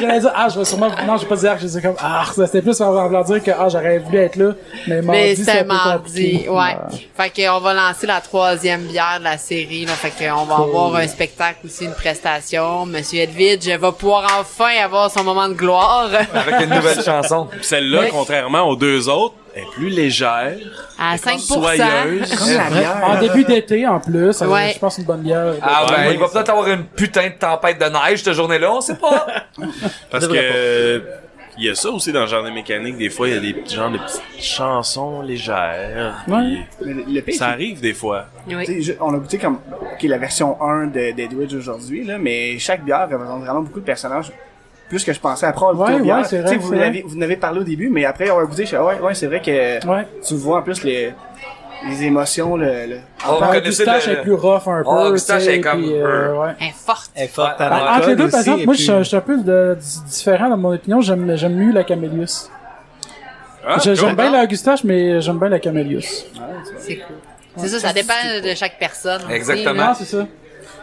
j'allais dire, ah, je vais sûrement, non, j'ai pas dire que je disais comme, ah, c'était plus pour leur dire que, ah, j'aurais voulu être là, mais mardi, Mais c'est mardi, ouais. Fait que on va lancer la troisième bière de la série, là. Fait que on va avoir un spectacle aussi, une prestation. Monsieur Edwidge va pouvoir enfin avoir son moment de gloire Avec une nouvelle [LAUGHS] chanson. Celle-là, Oui. contrairement aux deux autres, est plus légère, à 5 soyeuse. Comme la bière. En début d'été, en plus, Ouais. je pense une bonne bière. Ah Ouais. il va peut-être avoir une putain de tempête de neige cette journée-là, on sait pas. [LAUGHS] Parce que euh, il y a ça aussi dans le jardin mécanique. Des fois, il y a des petits genres de petites chansons légères. Ouais. puis Mais le, Ça arrive des fois. Oui. je- on a goûté comme la version 1 de d'Edwidge aujourd'hui là, mais chaque bière représente vraiment beaucoup de personnages. Plus que je pensais après avoir goûté Ouais, c'est vrai, vous c'est l'avez vous en avez parlé au début, mais après avoir goûté, je ah ouais ouais c'est vrai que Ouais. tu vois en plus les les émotions le, le... Eustache le- est plus rough un peu. Oh, est comme- puis, euh, ouais. Elle est forte. Elle est forte en Ouais. Entre les deux, par exemple, moi, puis- je suis- je suis un peu de- différent dans mon opinion. J'aime, j'aime mieux la Camélius. Ah, j'aime cool. bien la Eustache, mais j'aime bien la Camélius. C'est cool. C'est ça, ça dépend de chaque personne. Exactement. Ah, c'est ça.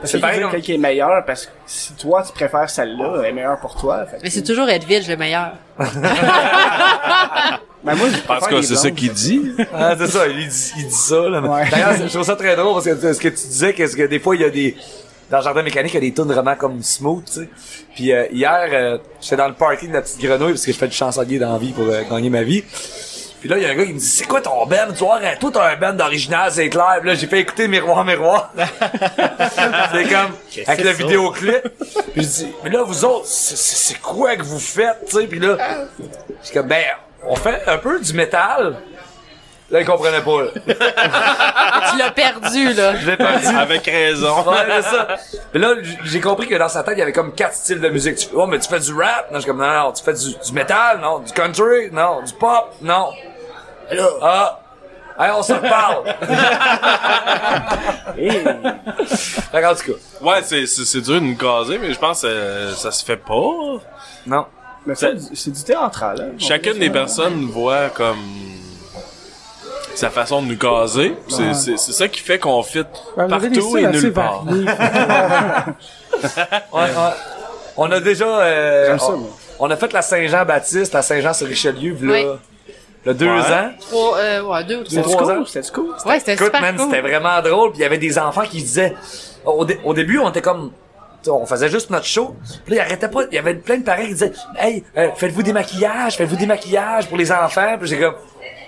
Parce C'est que pareil, dire on- quel qui est meilleur parce que si toi tu préfères celle-là, elle est meilleure pour toi. Fait que- Mais c'est toujours Edwidge le meilleur. [LAUGHS] Ben moi je cas, les c'est ça qu'il dit. Ah, c'est ça, il dit, il dit ça, là. Ouais. D'ailleurs, je trouve ça très drôle parce que ce que tu disais, qu'est-ce que des fois, il y a des, dans le jardin mécanique, il y a des tunes vraiment comme smooth, tu sais. Puis, euh, hier, euh, j'étais dans le party de la petite grenouille parce que je fais du chansonnier dans la vie pour euh, gagner ma vie. Puis là, il y a un gars qui me dit, c'est quoi ton band? Tu vois, toi, t'as un band d'original, c'est clair. Puis là, j'ai fait écouter Miroir, Miroir. [LAUGHS] c'est comme, avec le vidéoclip. [LAUGHS] Puis je dis, mais là, vous autres, c'est- quoi que vous faites, tu sais? Puis là, je comme, ben, on fait un peu du métal. Là, il comprenait pas, là. [LAUGHS] tu l'as perdu, là. Je l'ai perdu. Avec raison. Ouais, c'est ça. Mais là, j'ai compris que dans sa tête, il y avait comme quatre styles de musique. Tu fais, oh, mais tu fais du rap? Non, je suis comme, non, non, tu fais du, du métal? Non. Du country? Non. Du pop? Non. Ah. Hey, on se reparle. [LAUGHS] Hey. Tout cas, Ouais, c'est, c'est, c'est dur de nous caser, mais je pense que euh, ça se fait pas. non. Mais ça, c'est du théâtral. Hein. Chacune des personnes voit comme sa façon de nous caser. C'est, c'est, c'est ça qui fait qu'on fit Ouais, partout et nulle part. variés. [LAUGHS] Ouais, ouais. On a déjà, euh, J'aime ça, on, moi. on a fait la Saint-Jean-Baptiste à Saint-Jean-sur-Richelieu, là. Le deux Ouais. ans? Trois, euh, ouais, deux ou trois. C'était trois ans. cool, c'était cool. Ouais, c'était Écoute, super man, cool. c'était vraiment drôle. Puis il y avait des enfants qui disaient... Au, dé- au début, on était comme... tu sais, On faisait juste notre show. Puis là, il arrêtait pas. Il y avait plein de parents qui disaient Hey, euh, faites-vous des maquillages, faites-vous des maquillages pour les enfants. Puis j'ai comme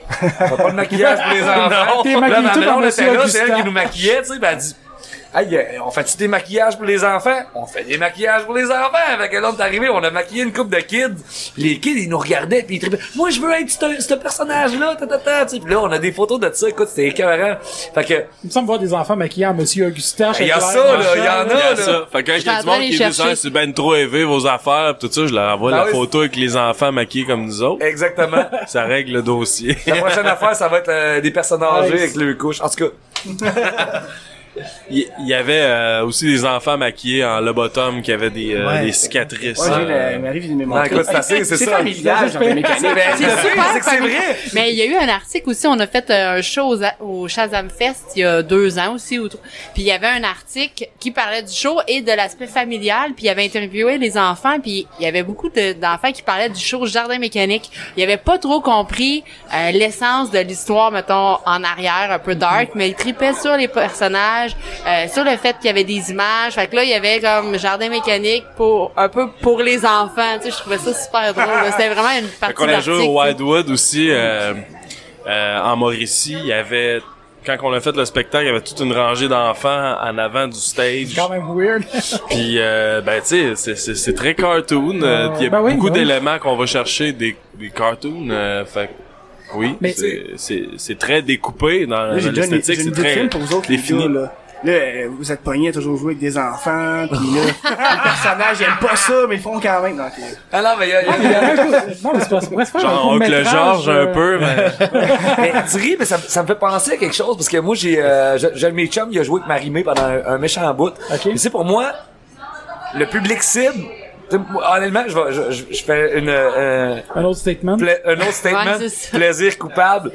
[LAUGHS] pas de maquillage pour les enfants. T'es Puis là, ma blonde était là, c'est elle qui nous maquillait, tu sais. Ben, elle dit Hey, euh, on fait-tu des maquillages pour les enfants? On fait des maquillages pour les enfants. Fait que là, on est arrivé, on a maquillé une couple de kids. Les kids, ils nous regardaient, puis ils tripaient. Moi, je veux être ce, ce personnage-là, ta, ta, ta. Tu sais, Puis là, on a des photos de ça. Écoute, c'était écœurant. Fait que, Il me semble voir des enfants maquillés en Monsieur Augustache. il y a ça, là, il y en Il y a là. ça. Fait que quand il y a du monde de qui dit ça, c'est ben trop élevé vos affaires, pis tout ça, je leur envoie Ah la oui, photo avec les enfants maquillés comme nous autres. Exactement. [LAUGHS] Ça règle le dossier. La prochaine affaire, ça va être euh, des personnes âgées avec le couche. En tout cas, [LAUGHS] Il il y avait euh, aussi des enfants maquillés en lobotom qui avaient des, euh, Ouais. des cicatrices. Ouais, j'ai euh, la Marie vient de me montrer. c'est assez, c'est C'est ça. familial, genre de mécanique. Ben, C'est que c'est vrai. Mais il y a eu un article aussi, on a fait euh, un show au Shazam Fest il y a deux ans aussi. Ou trois. Puis il y avait un article qui parlait du show et de l'aspect familial. Puis il avait interviewé les enfants. Puis il y avait beaucoup de- d'enfants qui parlaient du show Jardin mécanique. Ils avaient pas trop compris euh, l'essence de l'histoire, mettons, en arrière, un peu dark. Mais ils tripaient sur les personnages, euh, sur le fait qu'il y avait des images. Fait que là, il y avait comme Jardin mécanique pour un peu pour les enfants. Tu sais, je trouvais ça super drôle. C'était vraiment une Fait partie qu'on a joué au Wildwood aussi, euh, euh, en Mauricie, il y avait quand on a fait le spectacle, il y avait toute une rangée d'enfants en avant du stage. C'est quand même weird. [LAUGHS] Puis euh, ben tu sais, c'est- très cartoon. euh, Il y a Ben oui, beaucoup oui. d'éléments qu'on va chercher des, des cartoons. euh, fait que oui, Mais- c'est- très découpé dans, l'esthétique. j'ai une C'est très pour vous autres, les défini. gars, là. Là, euh, vous êtes pognés à toujours jouer avec des enfants, pis là, [LAUGHS] les personnages ils aiment pas ça, mais ils le font quand même. Donc, euh, Ah non, mais il y a, y a- Il y a [LAUGHS] un coup- non, mais c'est pas, un Genre oncle court-métrage, Georges un euh, peu, mais [LAUGHS] mais tu ris, mais ça, me- ça me fait penser à quelque chose parce que moi j'ai euh, j'ai j'ai un de mes chums, il a joué avec Marimé pendant un, un méchant bout. Ok. Mais c'est pour moi le public cible. Honnêtement, je, vais- je, je, je fais une euh, Un autre statement. pla- un autre statement, Ouais, plaisir coupable.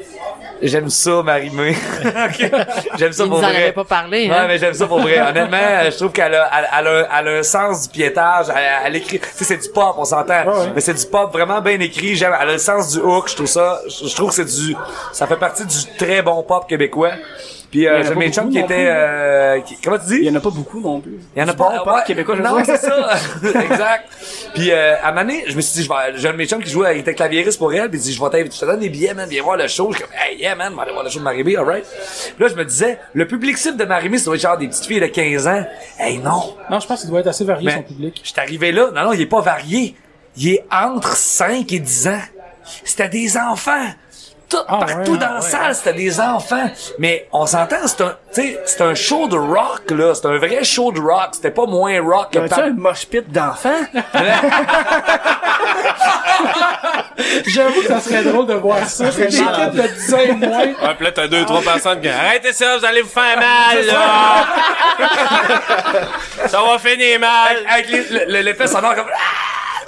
J'aime ça, Marimé. [LAUGHS] Ok. J'aime ça Il nous pour en vrai. avait pas parlé, Ouais, hein. mais j'aime ça pour vrai. Honnêtement, je trouve qu'elle a, elle, elle a, elle a un sens du piétage. Elle, elle écrit, tu sais, c'est du pop, on s'entend. Ouais, ouais. Mais c'est du pop vraiment bien écrit. J'aime, elle a le sens du hook. Je trouve ça, je, je trouve que c'est du, ça fait partie du très bon pop québécois. Puis, euh, j'ai pas mes chums qui étaient, euh, qui- comment tu dis? il y en a pas beaucoup non plus. Il y en a Du pas. bon pop ouais. québécois, je Non, veux c'est ça. [LAUGHS] exact. Puis euh, à un moment donné, je me suis dit, je vais, j'ai un de mes chums qui jouait, il était claviériste pour elle, puis il dit, je vais t'inviter, je te donne des billets, man, viens voir le show. Je suis comme, hey, yeah, man, on va aller voir le show de Marimé, alright. Puis là, je me disais, le public cible de Marimé, ça doit être genre des petites filles de 15 ans. Hey, non. Non, je pense qu'il doit être assez varié, Mais son public. je suis arrivé là, non, non, il est pas varié. Il est entre 5 et 10 ans. C'était des enfants. Tout, Ah, partout ouais, dans la salle, c'était des enfants. Mais on s'entend, c'est un, tu sais, c'est un show de rock, là. C'est un vrai show de rock. C'était pas moins rock que par- un mosh pit d'enfants? [LAUGHS] J'avoue que ça serait drôle de voir ça. C'est une équipe de 10 ans et moins. Ouais, pis là, t'as deux, trois personnes qui arrêtez ça, vous allez vous faire mal, là! [LAUGHS] ça va finir mal! Avec le- l'effet sonore comme, ah!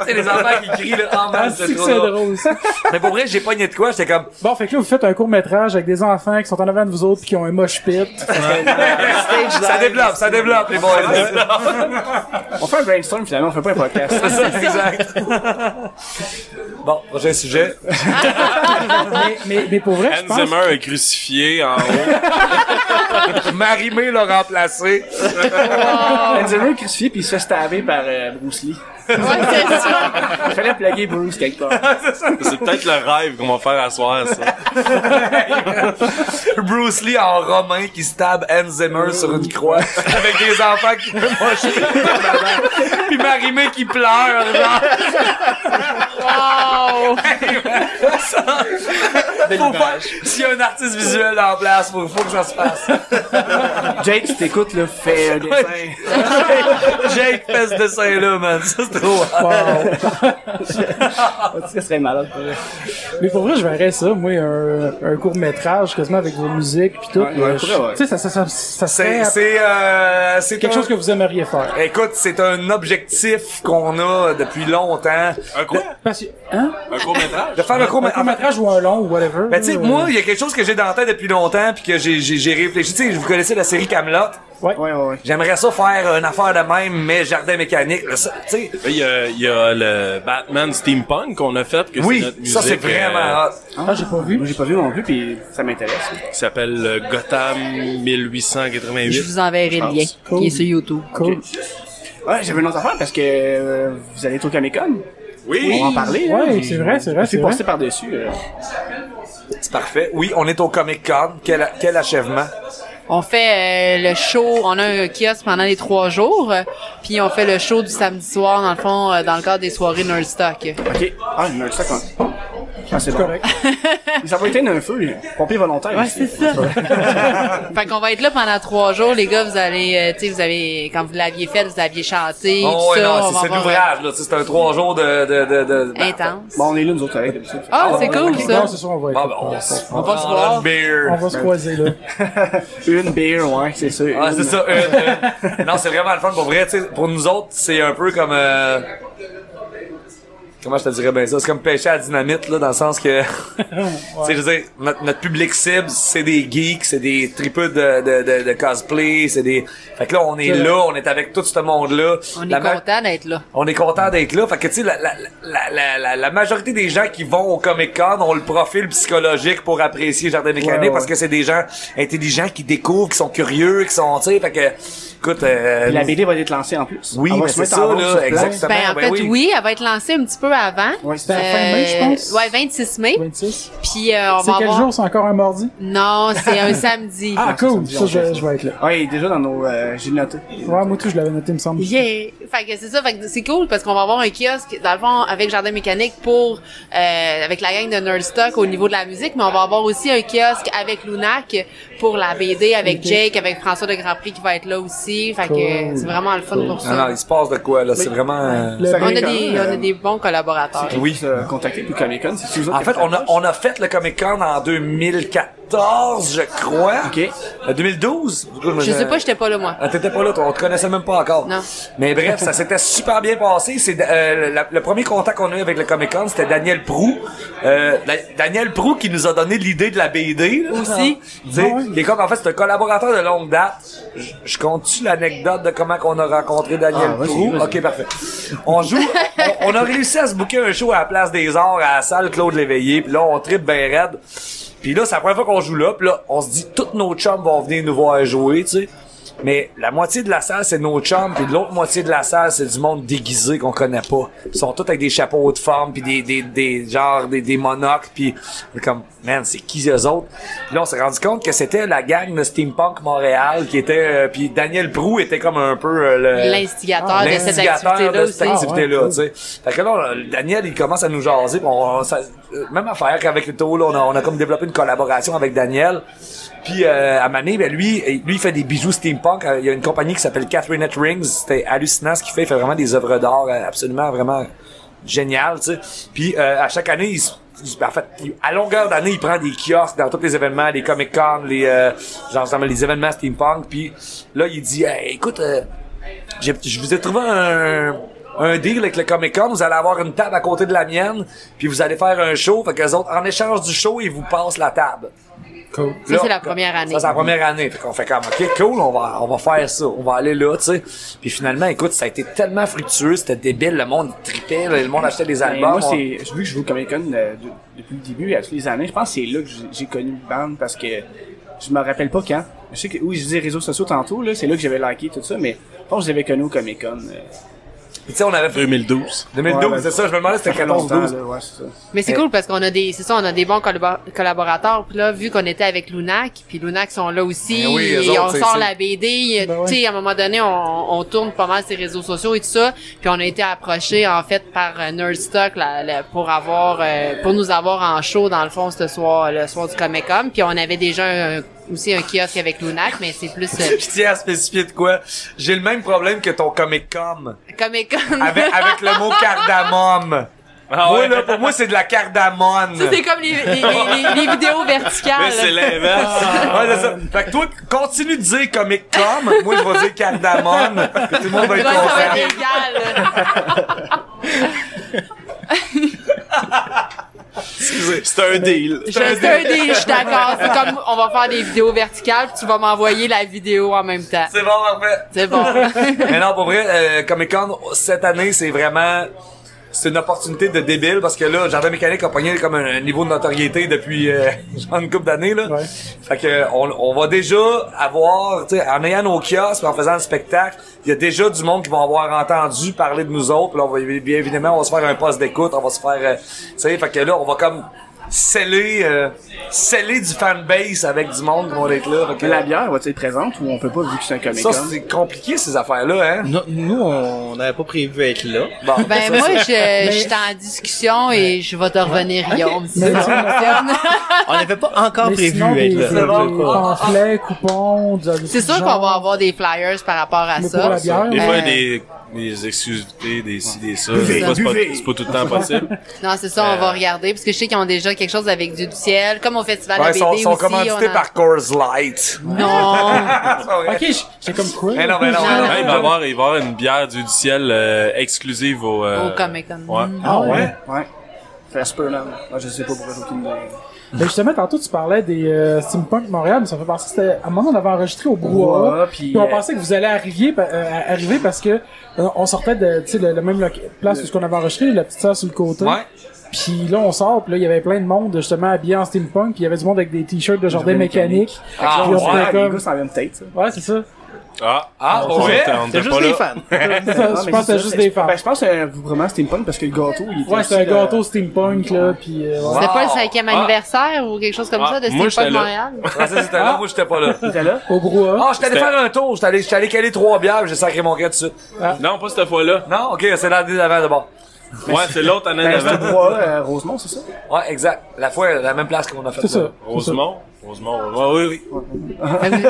[LAUGHS] sais, les enfants qui crient, là, oh man, Ah, c'est trop drôle. drôle. [LAUGHS] Mais pour vrai, j'ai pogné de quoi, j'étais comme, Bon, fait que là, vous faites un court-métrage avec des enfants qui sont en avant de vous autres pis qui ont un moche pit. [LAUGHS] ça développe, ça développe, les boys. On fait un brainstorm finalement, on fait pas un podcast. C'est ça, exact. Bon, prochain sujet. mais, mais, mais pour vrai, je Hans pense... Zimmer est crucifié en haut. Marimé l'a remplacé. Enzo est crucifié puis il se fait stabber par euh, Bruce Lee. Ouais, c'est ça. Il fallait plugger Bruce quelque part. C'est peut-être le rêve qu'on va faire à soir, ça. [LAUGHS] Bruce Lee en romain qui stab Hans Zimmer sur une croix avec des enfants qui me mochent. Puis Marimé qui pleure, genre. Wow! Faut pas, [LAUGHS] s'il y a un artiste visuel dans la place, faut, faut que ça se fasse. [LAUGHS] Jake, tu t'écoutes là, fais un dessin. [LAUGHS] Jake fait ce dessin-là, man. Ça, c'est trop. Ça serait malade. Mais pour vrai, je verrais ça, moi, un, un court-métrage quasiment avec vos musiques pis tout. Ouais, ouais, pour je- vrai, ouais. Tu sais, ça, ça, ça, ça C'est, serait c'est, euh, quelque un- chose que vous aimeriez faire. Écoute, c'est un objectif qu'on a depuis longtemps. Un quoi? Parce que, hein? Un court-métrage? De faire un court Un court-métrage ou un long ou whatever. Ben, tu sais, moi, il y a quelque chose que j'ai dans la tête depuis longtemps puis que j'ai, réfléchi. Tu sais, vous connaissez la série Camelot? Ouais, ouais, ouais. J'aimerais ça faire une affaire de même, mais jardin mécanique. Il y a, il y a le Batman Steampunk qu'on a fait, que oui, notre ça c'est vraiment euh. Ah, j'ai pas vu. Moi j'ai pas vu non plus puis ça m'intéresse. qui s'appelle euh, Gotham Je 1888. vous enverrai le lien, Cool. qui est sur YouTube. Cool. Ouais, j'avais une autre affaire parce que euh, vous allez être au Comic Con. Oui! On va en parler. Ouais, c'est vrai, c'est vrai, Je suis c'est passé par-dessus. C'est parfait. Oui, on est au Comic Con. Quel, quel achèvement? On fait euh, le show, on a un kiosque pendant les trois jours, euh, puis on fait le show du samedi soir, dans le fond, euh, dans le cadre des soirées Nerdstock. Ok. Ah, une nerd, ça quand Ah, c'est bon. Correct. [LAUGHS] Ça va éteindre un feu, pompier volontaire. Ouais, c'est ça. [LAUGHS] fait qu'on va être là pendant trois jours, les gars, vous allez, euh, tu sais, vous avez, quand vous l'aviez fait, vous aviez chanté, Oh, tout ouais, non, c'est, l'ouvrage, là. C'est un trois jours de, de, de, de, Intense. Bon, on est là, nous autres, avec d'habitude. Ah, c'est cool, Ok, ça. bon, c'est ça, on va être ben, on, va se voir. une beer. On va se croiser là. [LAUGHS] Une bière, ouais, c'est ça. Ah, une. c'est ça. euh, non, c'est vraiment le fun pour vrai. tu sais, Pour nous autres, c'est un peu comme. euh, Comment je te dirais bien ça? C'est comme pêcher à la dynamite, là, dans le sens que. [LAUGHS] Tu sais, je veux dire, notre, notre public cible, c'est des geeks, c'est des tripeux de, de, de, de cosplay, c'est des. Fait que là, on est là, on est avec tout ce monde-là. On est ma- content d'être là. on est content d'être là. Fait que, tu sais, la, la, la, la, majorité des gens qui vont au Comic-Con ont le profil psychologique pour apprécier Jardin Mécanique Ouais, ouais. parce que c'est des gens intelligents qui découvrent, qui sont curieux, qui sont, tu sais, fait que, écoute, euh, La BD va être lancée en plus. oui, mais c'est ça, là, exactement. Ben, en fait, oui. oui. elle va être lancée un petit peu peu avant. Ouais, C'était la fin mai, je pense. Ouais, 26 mai. 26. Puis euh, on C'est va quel avoir... jour? C'est encore un mardi? Non, c'est un [LAUGHS] samedi. Ah, cool! samedi, Ça, je, vais être là. Ouais, déjà dans nos, euh, j'ai noté. Ouais, moi, tout, je l'avais noté, il me semble. Yeah! Fait que c'est ça, fait que c'est cool parce qu'on va avoir un kiosque, dans le fond, avec Jardin Mécanique pour, euh, avec la gang de Nerdstock au niveau de la musique, mais on va avoir aussi un kiosque avec Lunac pour la BD, avec. Jake, avec François de Grand Prix qui va être là aussi. Fait que Cool. c'est vraiment le fun pour Non, non, ça. il se passe de quoi, là? C'est vraiment... euh, Ça On a des, on a des bons collaborateurs. Oui. contacté puis Comic Con, c'est toujours En fait, on a, on a fait le Comic Con en 2014, je crois. Ok. Euh, 2012? Je sais pas, j'étais pas là, moi. Ah, T'étais pas là, toi, on te connaissait même pas encore. Non. Mais bref, ça s'était super bien passé. C'est euh, la- le premier contact qu'on a eu avec le Comic Con, c'était Daniel Prou. Euh, Da- Daniel Prou qui nous a donné l'idée de la BD. là. Aussi. Tu sais, qui est comme en fait c'est un collaborateur de longue date. Je, je compte-tu l'anecdote de comment qu'on a rencontré Daniel Ah, vas-y, Prou? vas-y. Ok, parfait. On joue, on, on a réussi à se booker un show à la place des Arts à la salle Claude Léveillé. Puis là, on tripe ben raide. Puis là, c'est la première fois qu'on joue là. Là, on se dit, tous nos chums vont venir nous voir jouer, tu sais. Mais la moitié de la salle, c'est nos chums, puis l'autre moitié de la salle, c'est du monde déguisé qu'on connaît pas. Ils sont tous avec des chapeaux de forme, puis des, des, des genre des, des monocles, puis on est comme man, c'est qui eux autres? Puis là, on s'est rendu compte que c'était la gang de Steampunk Montréal qui était, euh, puis Daniel Prou était comme un peu euh, le L'instigateur de cette l'instigateur activité-là de aussi. cette activité-là, Ah, ouais, tu sais. Fait que là, on- Daniel, il commence à nous jaser, puis on, ça- euh, même affaire qu'avec le Théo, là, on a, on a comme développé une collaboration avec Daniel. Puis euh, à Mané, ben lui, lui il fait des bijoux steampunk. Euh, Il y a une compagnie qui s'appelle Catherine Rings. C'était hallucinant ce qu'il fait. Il fait vraiment des œuvres d'art euh, absolument vraiment géniales, tu. Puis euh, à chaque année, il, il- en fait, à longueur d'année, il prend des kiosques dans tous les événements, les Comic Con, les euh, genre les événements steampunk. Puis là, il dit, Hey, écoute. euh, je vous ai trouvé un, un deal avec le Comic Con. Vous allez avoir une table à côté de la mienne, puis vous allez faire un show. Fait que les autres, en échange du show, ils vous passent la table. Cool. Ça, c'est la première année. Ça, c'est la première année. Fait qu'on fait comme, OK, cool, on va, on va faire ça. On va aller là, tu sais. Puis finalement, écoute, ça a été tellement fructueux, c'était débile. Le monde tripait, là, le monde achetait des Ben, albums. moi, On- c'est, vu que je joue au Comic Con euh, de- depuis le début, à toutes les années, je pense que c'est là que j'ai- connu le band parce que je me rappelle pas quand. Je sais que, oui, je disais réseaux sociaux tantôt, là, c'est là que j'avais liké tout ça, mais je pense que je l'avais connu au Comic Con. Euh, tu sais, on avait fait 2012. 2012, Ouais, ben, c'est ça. Je me demandais c'était quel longtemps, 12. là, ouais, c'est ça. Mais c'est cool parce qu'on a des, c'est ça, on a des bons collabo- collaborateurs. Puis là, vu qu'on était avec Lunac, puis Lunac sont là aussi, Eh oui, et autres, on sort la BD, Ben tu sais, à un moment donné, on, on tourne pas mal ses réseaux sociaux et tout ça. Puis on a été approché en fait par euh, Nerdstock pour avoir, euh, pour nous avoir en show dans le fond ce soir, le soir du Comic Con. Puis on avait déjà un- aussi un kiosque avec Lunac, mais c'est plus euh, Je tiens à spécifier de quoi? J'ai le même problème que ton Comic Con. Comic Con. Avec, avec le mot [LAUGHS] cardamome. Ah moi, là, pour moi, c'est de la cardamone. Ça, c'est comme les, les, les- les vidéos verticales. Mais c'est l'inverse. Ouais, c'est ça. Fait que toi, continue de dire Comic Com. Moi, je vais dire cardamone. Puis tout le monde va être ça va content. être égal. [LAUGHS] Excusez. C'est un deal. C'est un deal, je suis d'accord. C'est comme on va faire des vidéos verticales, puis tu vas m'envoyer la vidéo en même temps. C'est bon, parfait. C'est bon. [LAUGHS] Mais non, pour vrai, euh, Comic Con, cette année, c'est vraiment... C'est une opportunité de débile parce que là, Jardin Mécanique a pogné comme un, un niveau de notoriété depuis euh, [LAUGHS] genre une couple d'années là. Ouais. Fait que on, on va déjà avoir, en ayant nos kiosques, en faisant le spectacle, il y a déjà du monde qui vont avoir entendu parler de nous autres. Puis là, on va bien évidemment, on va se faire un poste d'écoute, on va se faire, euh, tu sais, fait que là, on va comme sceller, euh, sceller du fanbase avec du monde qui vont être là. Mais la bière va-t-elle être présente ou on peut pas vu que c'est un Comic ça, c'est compliqué ces affaires-là, hein? Nous, on n'avait pas prévu être là. Bon, Ben moi, je, je suis en discussion et je vais te revenir, Guillaume. fonctionne. On n'avait pas encore Mais prévu sinon, être des, là. pamphlets, coupons, C'est sûr qu'on va avoir des flyers par rapport à Mais ça. pour la bière, Des Euh, fois, des, des exclusivités, des ci, des ça. C'est pas, pas tout le temps possible. Non, c'est ça, on va regarder. Parce que je sais qu'ils ont déjà quelque chose avec du ciel. Comme au Festival Ouais, de ils sont, BD sont aussi. commandités on a- par Coors Light. Non! C'est. [LAUGHS] Ok, j'ai comme quoi? Mais non, mais non, non. Ouais, il va y avoir, il va y avoir une bière du, du ciel euh, exclusive au... euh, Au Comic Con. Ouais. Ah ouais? Ouais? Jasperland. Moi, je sais pas pourquoi j'ai aucune idée. Ben justement, tantôt, tu parlais des euh, Steampunk Montréal, mais ça fait penser, c'était, à un moment, on avait enregistré au Brouhaha. Puis, on euh, pensait que vous allez arriver, euh, arriver parce que euh, on sortait de, tu sais, le, le même place où ce qu'on avait enregistré, la petite salle sur le côté. Ouais. Puis là, on sort, puis là, il y avait plein de monde, justement, habillé en steampunk, puis il y avait du monde avec des t-shirts de jardin mécanique. Ah, ouais, était Ouais, les comme- gars ça. Ouais, c'est ça. Ah, Ah, on ouais? C'est juste pas des là. fans. [LAUGHS] Ça, Non, je pense que c'est ça. juste des fans. Ben, je pense que c'est vraiment steampunk parce que le gâteau, il était Ouais, c'est un euh, gâteau steampunk, là, puis euh. C'était pas le cinquième Ah. anniversaire ou quelque chose comme Ah, ça de moi, Steampunk j'étais là. Montréal? [LAUGHS] Francis était là, moi j'étais pas là. Il était là? Au brouhaha. Ah, j'étais allé C'était- faire un tour, j'étais allé, caler trois bières, j'ai sacré mon gars tout de suite. Non, pas cette fois-là. Non? Ok, c'est l'année d'avant d'abord. Ouais, c'est l'autre année Ben, c'était d'avant. bois, euh, Rosemont, c'est ça? Ouais, exact. La fois, la même place qu'on a fait C'est ça. Rosemont? Rosemont. Ouais, oui, oui.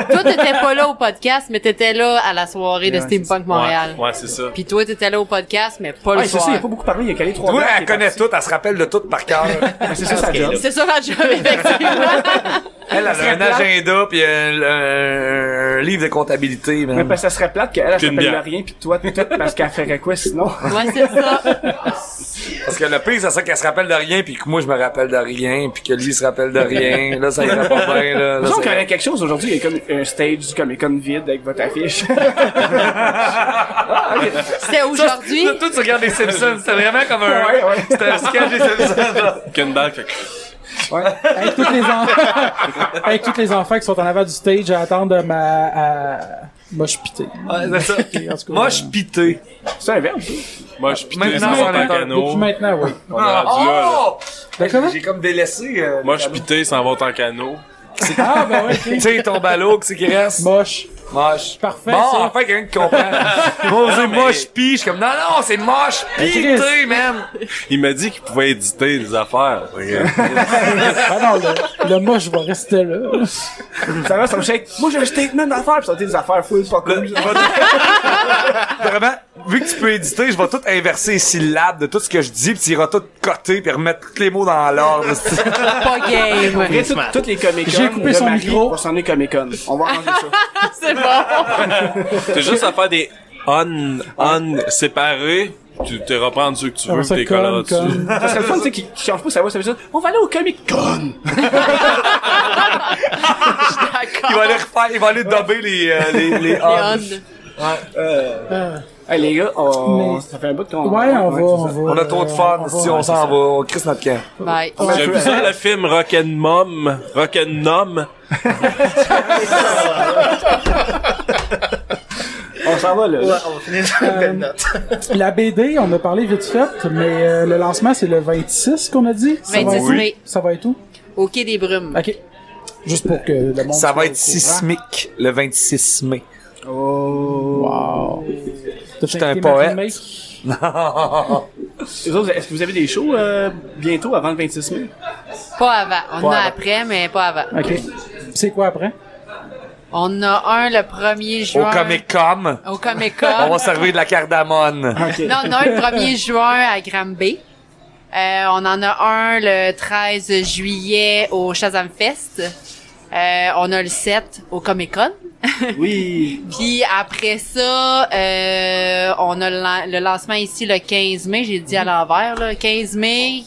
Toi, t'étais pas là au podcast, mais t'étais là à la soirée de Ouais, Steampunk Montréal. Ouais, ouais, c'est ça. Puis toi, t'étais là au podcast, mais pas Ouais, le c'est ça, soir. il a pas beaucoup parlé, il a calé trois Oui, elle connaît tout, elle se rappelle de tout par cœur. [LAUGHS] C'est ça sa job. C'est ça ma job, effectivement. [LAUGHS] Elle, elle a un plate. agenda puis un, un- un livre de comptabilité, Mais parce que ça serait plate qu'elle, elle Qu'une s'appelle bière. rien pis toi, peut-être parce qu'elle ferait quoi sinon? ouais, c'est ça. [LAUGHS] Parce que le pire, c'est ça qu'elle se rappelle de rien puis que moi, je me rappelle de rien puis que lui se rappelle de rien. Là, ça irait pas bien, là. Là, Nous, on c'est- connaît quelque chose aujourd'hui, il y a comme un stage du Comic Con vide avec votre affiche. [LAUGHS] C'était aujourd'hui. Tout, tu regardes les Simpsons, c'était vraiment comme un... Ouais, ouais. C'était un sketch des Simpsons, là. Kendall fait que- Avec tous les enfants, [LAUGHS] avec tous les enfants qui sont en avant du stage à attendre ma, à, moche pité. C'est ça. Je suis pité. C'est un verbe, ça. Moi, je pitais Maintenant, sans canot. Depuis maintenant, oui. On est rendu là, là. Oh! D'accord. J'ai comme délaissé... euh, Moi, le je canot. pitais sans monter en canot. Ah, ben ouais, Tu sais, ton ballot, qu'est-ce qui reste? Moche. Moche. Parfait, Bon, ça. enfin, quelqu'un qui comprend. [LAUGHS] Moi, on moche pis, je suis comme, non, non, c'est moche pité, Chris. man. Il m'a dit qu'il pouvait éditer des affaires. Ah non, le, le moche va rester là. Ça va, ça me shake. Moi, j'ai un statement d'affaires pis ça a été des affaires full, pas cool. [LAUGHS] Vraiment, vu que tu peux éditer, je vais tout inverser les syllabes de tout ce que je dis, pis tu iras tout coter puis remettre tous les mots dans l'ordre. [LAUGHS] Pas game. Toutes les Comic Con. J'ai coupé son micro. Va s'en aller Comic Con. On va arranger ça. C'est bon. T'as juste à faire des on, on séparés. Tu te reprends ceux que tu veux, Ah, pis t'es conne, colleras dessus. conne. Ça serait le fun, tu sais, qui change pas sa voix, ça veut dire, on va aller au Comic Con. [LAUGHS] Il va aller refaire, il va aller dubber les, euh, les, les Les on. on. Hey, les gars, on... Mais- ça fait un bout qu'on... Ouais, on va, c'est on va. On a trop de euh, fun, si on s'en va, on crisse notre camp. Bye. J'ai vu ça, le film Rock'n'Mom, Rock'n'Nom. [LAUGHS] S'en va, là. on va finir sur une belle note. [LAUGHS] La BD, on a parlé vite fait, mais euh, le lancement, c'est le 26 qu'on a dit. Ça va 26 être- mai. Ça va être où? Au Quai des Brumes. Ok. Juste pour que le monde Ça soit va être sismique le 26 mai. Oh. Wow. J'étais un poète. Les [LAUGHS] autres, est-ce que vous avez des shows, euh, bientôt, avant le 26 mai? Pas avant. On en Pas a avant. après, mais pas avant. Ok. C'est quoi après? On a un le 1er Au juin. Comic Con, Au Comic [LAUGHS] on va servir de la cardamone. Ok. Non, on a un le 1er juin à Granby. Euh, on en a un le 13 juillet au Shazam Fest. Euh, on a le 7 au Comic Con. [LAUGHS] Oui. Puis après ça, euh, on a le, lan- le lancement ici le 15 mai. J'ai dit à l'envers, là. 15 mai,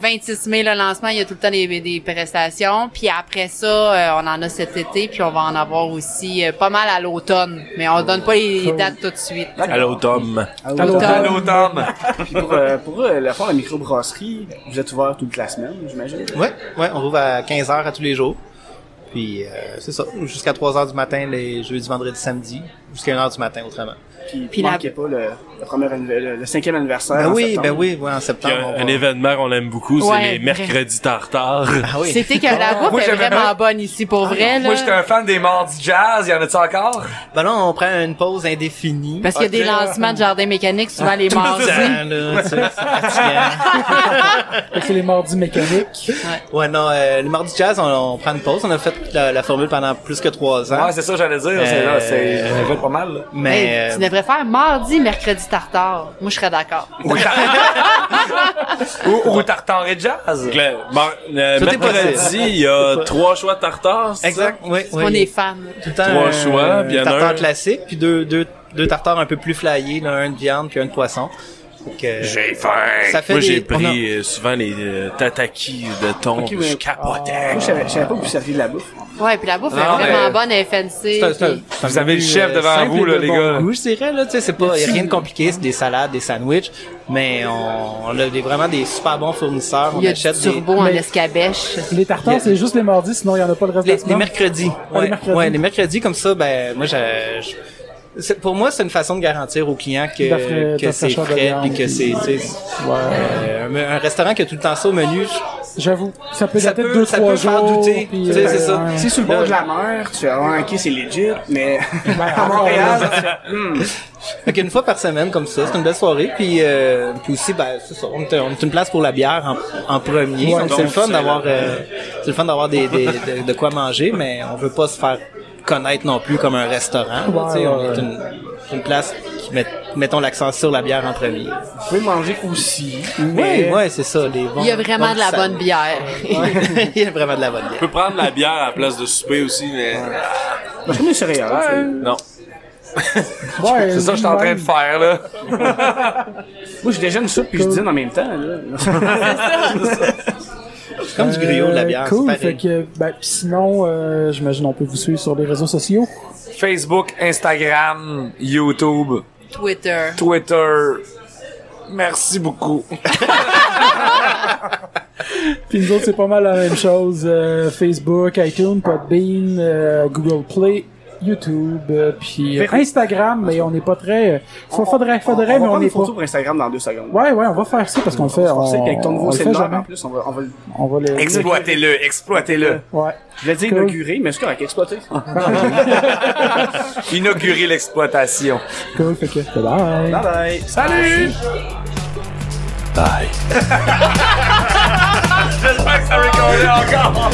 26 mai le lancement. Il y a tout le temps des, des prestations. Puis après ça, euh, on en a cet été. Puis on va en avoir aussi euh, pas mal à l'automne. Mais on donne pas les, les dates tout de suite. À l'automne. Allô, Tom. Allô, Tom. Puis pour, euh, pour euh, le fond, la microbrasserie, vous êtes ouvert toute la semaine, j'imagine? Ouais, ouais, on rouvre à 15h à tous les jours. Puis, euh, c'est ça, jusqu'à 3h du matin, les jeudis, vendredis, samedi, jusqu'à 1h du matin, autrement. Puis, Puis ne la- manquez pas le, le, premier le, le cinquième anniversaire. Ben en oui, septembre. ben oui, ouais, en Puis septembre. un, on un va- événement qu'on aime beaucoup, c'est Ouais, les mercredis tartares. Ah oui. C'était que la bouffe Moi, est vraiment bien. bonne ici, pour vrai, là. Moi, j'étais un fan des mardis jazz, y en a-tu encore? Ben là, on prend une pause indéfinie. Parce qu'il y a des lancements de jardin mécanique souvent les mardis. [LAUGHS] C'est les mardis mécaniques. Ouais, non, euh, le mardi jazz, on, on prend une pause. On a fait la, la formule pendant plus que trois ans. Ouais, c'est ça, j'allais dire. C'est là, c'est, fait pas mal, là. mais Euh, tu devrais faire mardi, mercredi tartare. Moi, je serais d'accord. Ou, ou [LAUGHS] tartare et jazz. Le, le Tout est mercredi, il y a trois choix de tartare. exact, oui, oui. On est fans. tout le temps Trois un- choix, puis a tartare un- classique, puis deux, deux, deux tartares un peu plus flyés, là, un de viande puis un de poisson. J'ai faim. ça fait Moi, des- j'ai on pris euh, souvent les euh, tatakis de thon. Ok, mais- je capotais. Moi, je savais, pas que vous serviez de la bouffe. Ouais, puis la bouffe Non, est vraiment mais- bonne, est fancy. Puis- Vous avez le chef euh, devant vous, et là, de les bon gars. goût, je dirais, là, tu sais, c'est pas, y a rien de compliqué, c'est des salades, des sandwichs, mais on, on a des, vraiment des super bons fournisseurs, on Il y a achète du des, turbo en Mais- escabèche. Les tartares, c'est juste les mardis, sinon il y en a pas le reste de les, la les semaine. mercredis. Ah, les Ouais, mercredis. ouais, les mercredis comme ça, ben, moi, je- pour moi, c'est une façon de garantir aux clients que, c'est frais puis que c'est, tu sais, euh, un, restaurant qui a tout le temps ça au menu, J'avoue, ça peut Ça dater de peut- 2 ça 3 peut faire jours. douter. puis, Tu sais, c'est ça. ouais. Si sur le bord de la mer, tu ah, ok, c'est legit, mais [LAUGHS] à Montréal, fais, hmm. Fait qu'une fois par semaine comme ça, c'est une belle soirée. Puis, euh, puis aussi, ben, c'est ça, on est, on est une place pour la bière en, en premier. Ouais, donc c'est le fun c'est d'avoir, euh, c'est le fun d'avoir des, des- de, de quoi manger, mais on veut pas se faire connaître non plus comme un restaurant. là, Ouais, on ouais, est une, une place qui met, mettons l'accent sur la bière en premier. Vous pouvez manger aussi, Oui, mais ouais, c'est ça. Les bons, Il y a vraiment bons de la bonne bière. [LAUGHS] Il y a vraiment de la bonne bière. On peut prendre la bière à la place de souper aussi, mais moi, je connais les céréales. tu sais. non. [LAUGHS] Ouais, C'est ça que je suis en train de faire, là. [LAUGHS] Moi, je déjeune soupe puis je dîne en même temps, là. C'est comme du griot de la Euh, bière. Cool, c'est fait que, ben, sinon, euh, j'imagine on peut vous suivre sur les réseaux sociaux. Facebook, Instagram, YouTube, Twitter. Twitter. Merci beaucoup. [LAUGHS] Puis nous autres, c'est pas mal la même chose. euh, Facebook, iTunes, Podbean, euh, Google Play, YouTube, euh, puis euh, Instagram, mais on n'est pas très... euh, fa- faudrait, faudrait, on mais va on des pas... photos pour Instagram dans deux secondes. Ouais, ouais, on va faire ça parce qu'on le fait... On, On sait qu'avec ton on nouveau cellulaire, jamais. en plus, on va, on va, le- On va le... Exploitez-le, exploitez-le. Ouais. je vais dire Cool. inaugurer, mais c'est correct, exploiter. [LAUGHS] Inaugurez l'exploitation. Cool, fait que... Bye! Bye bye. Salut! Bye. [LAUGHS] J'espère que ça recordait encore.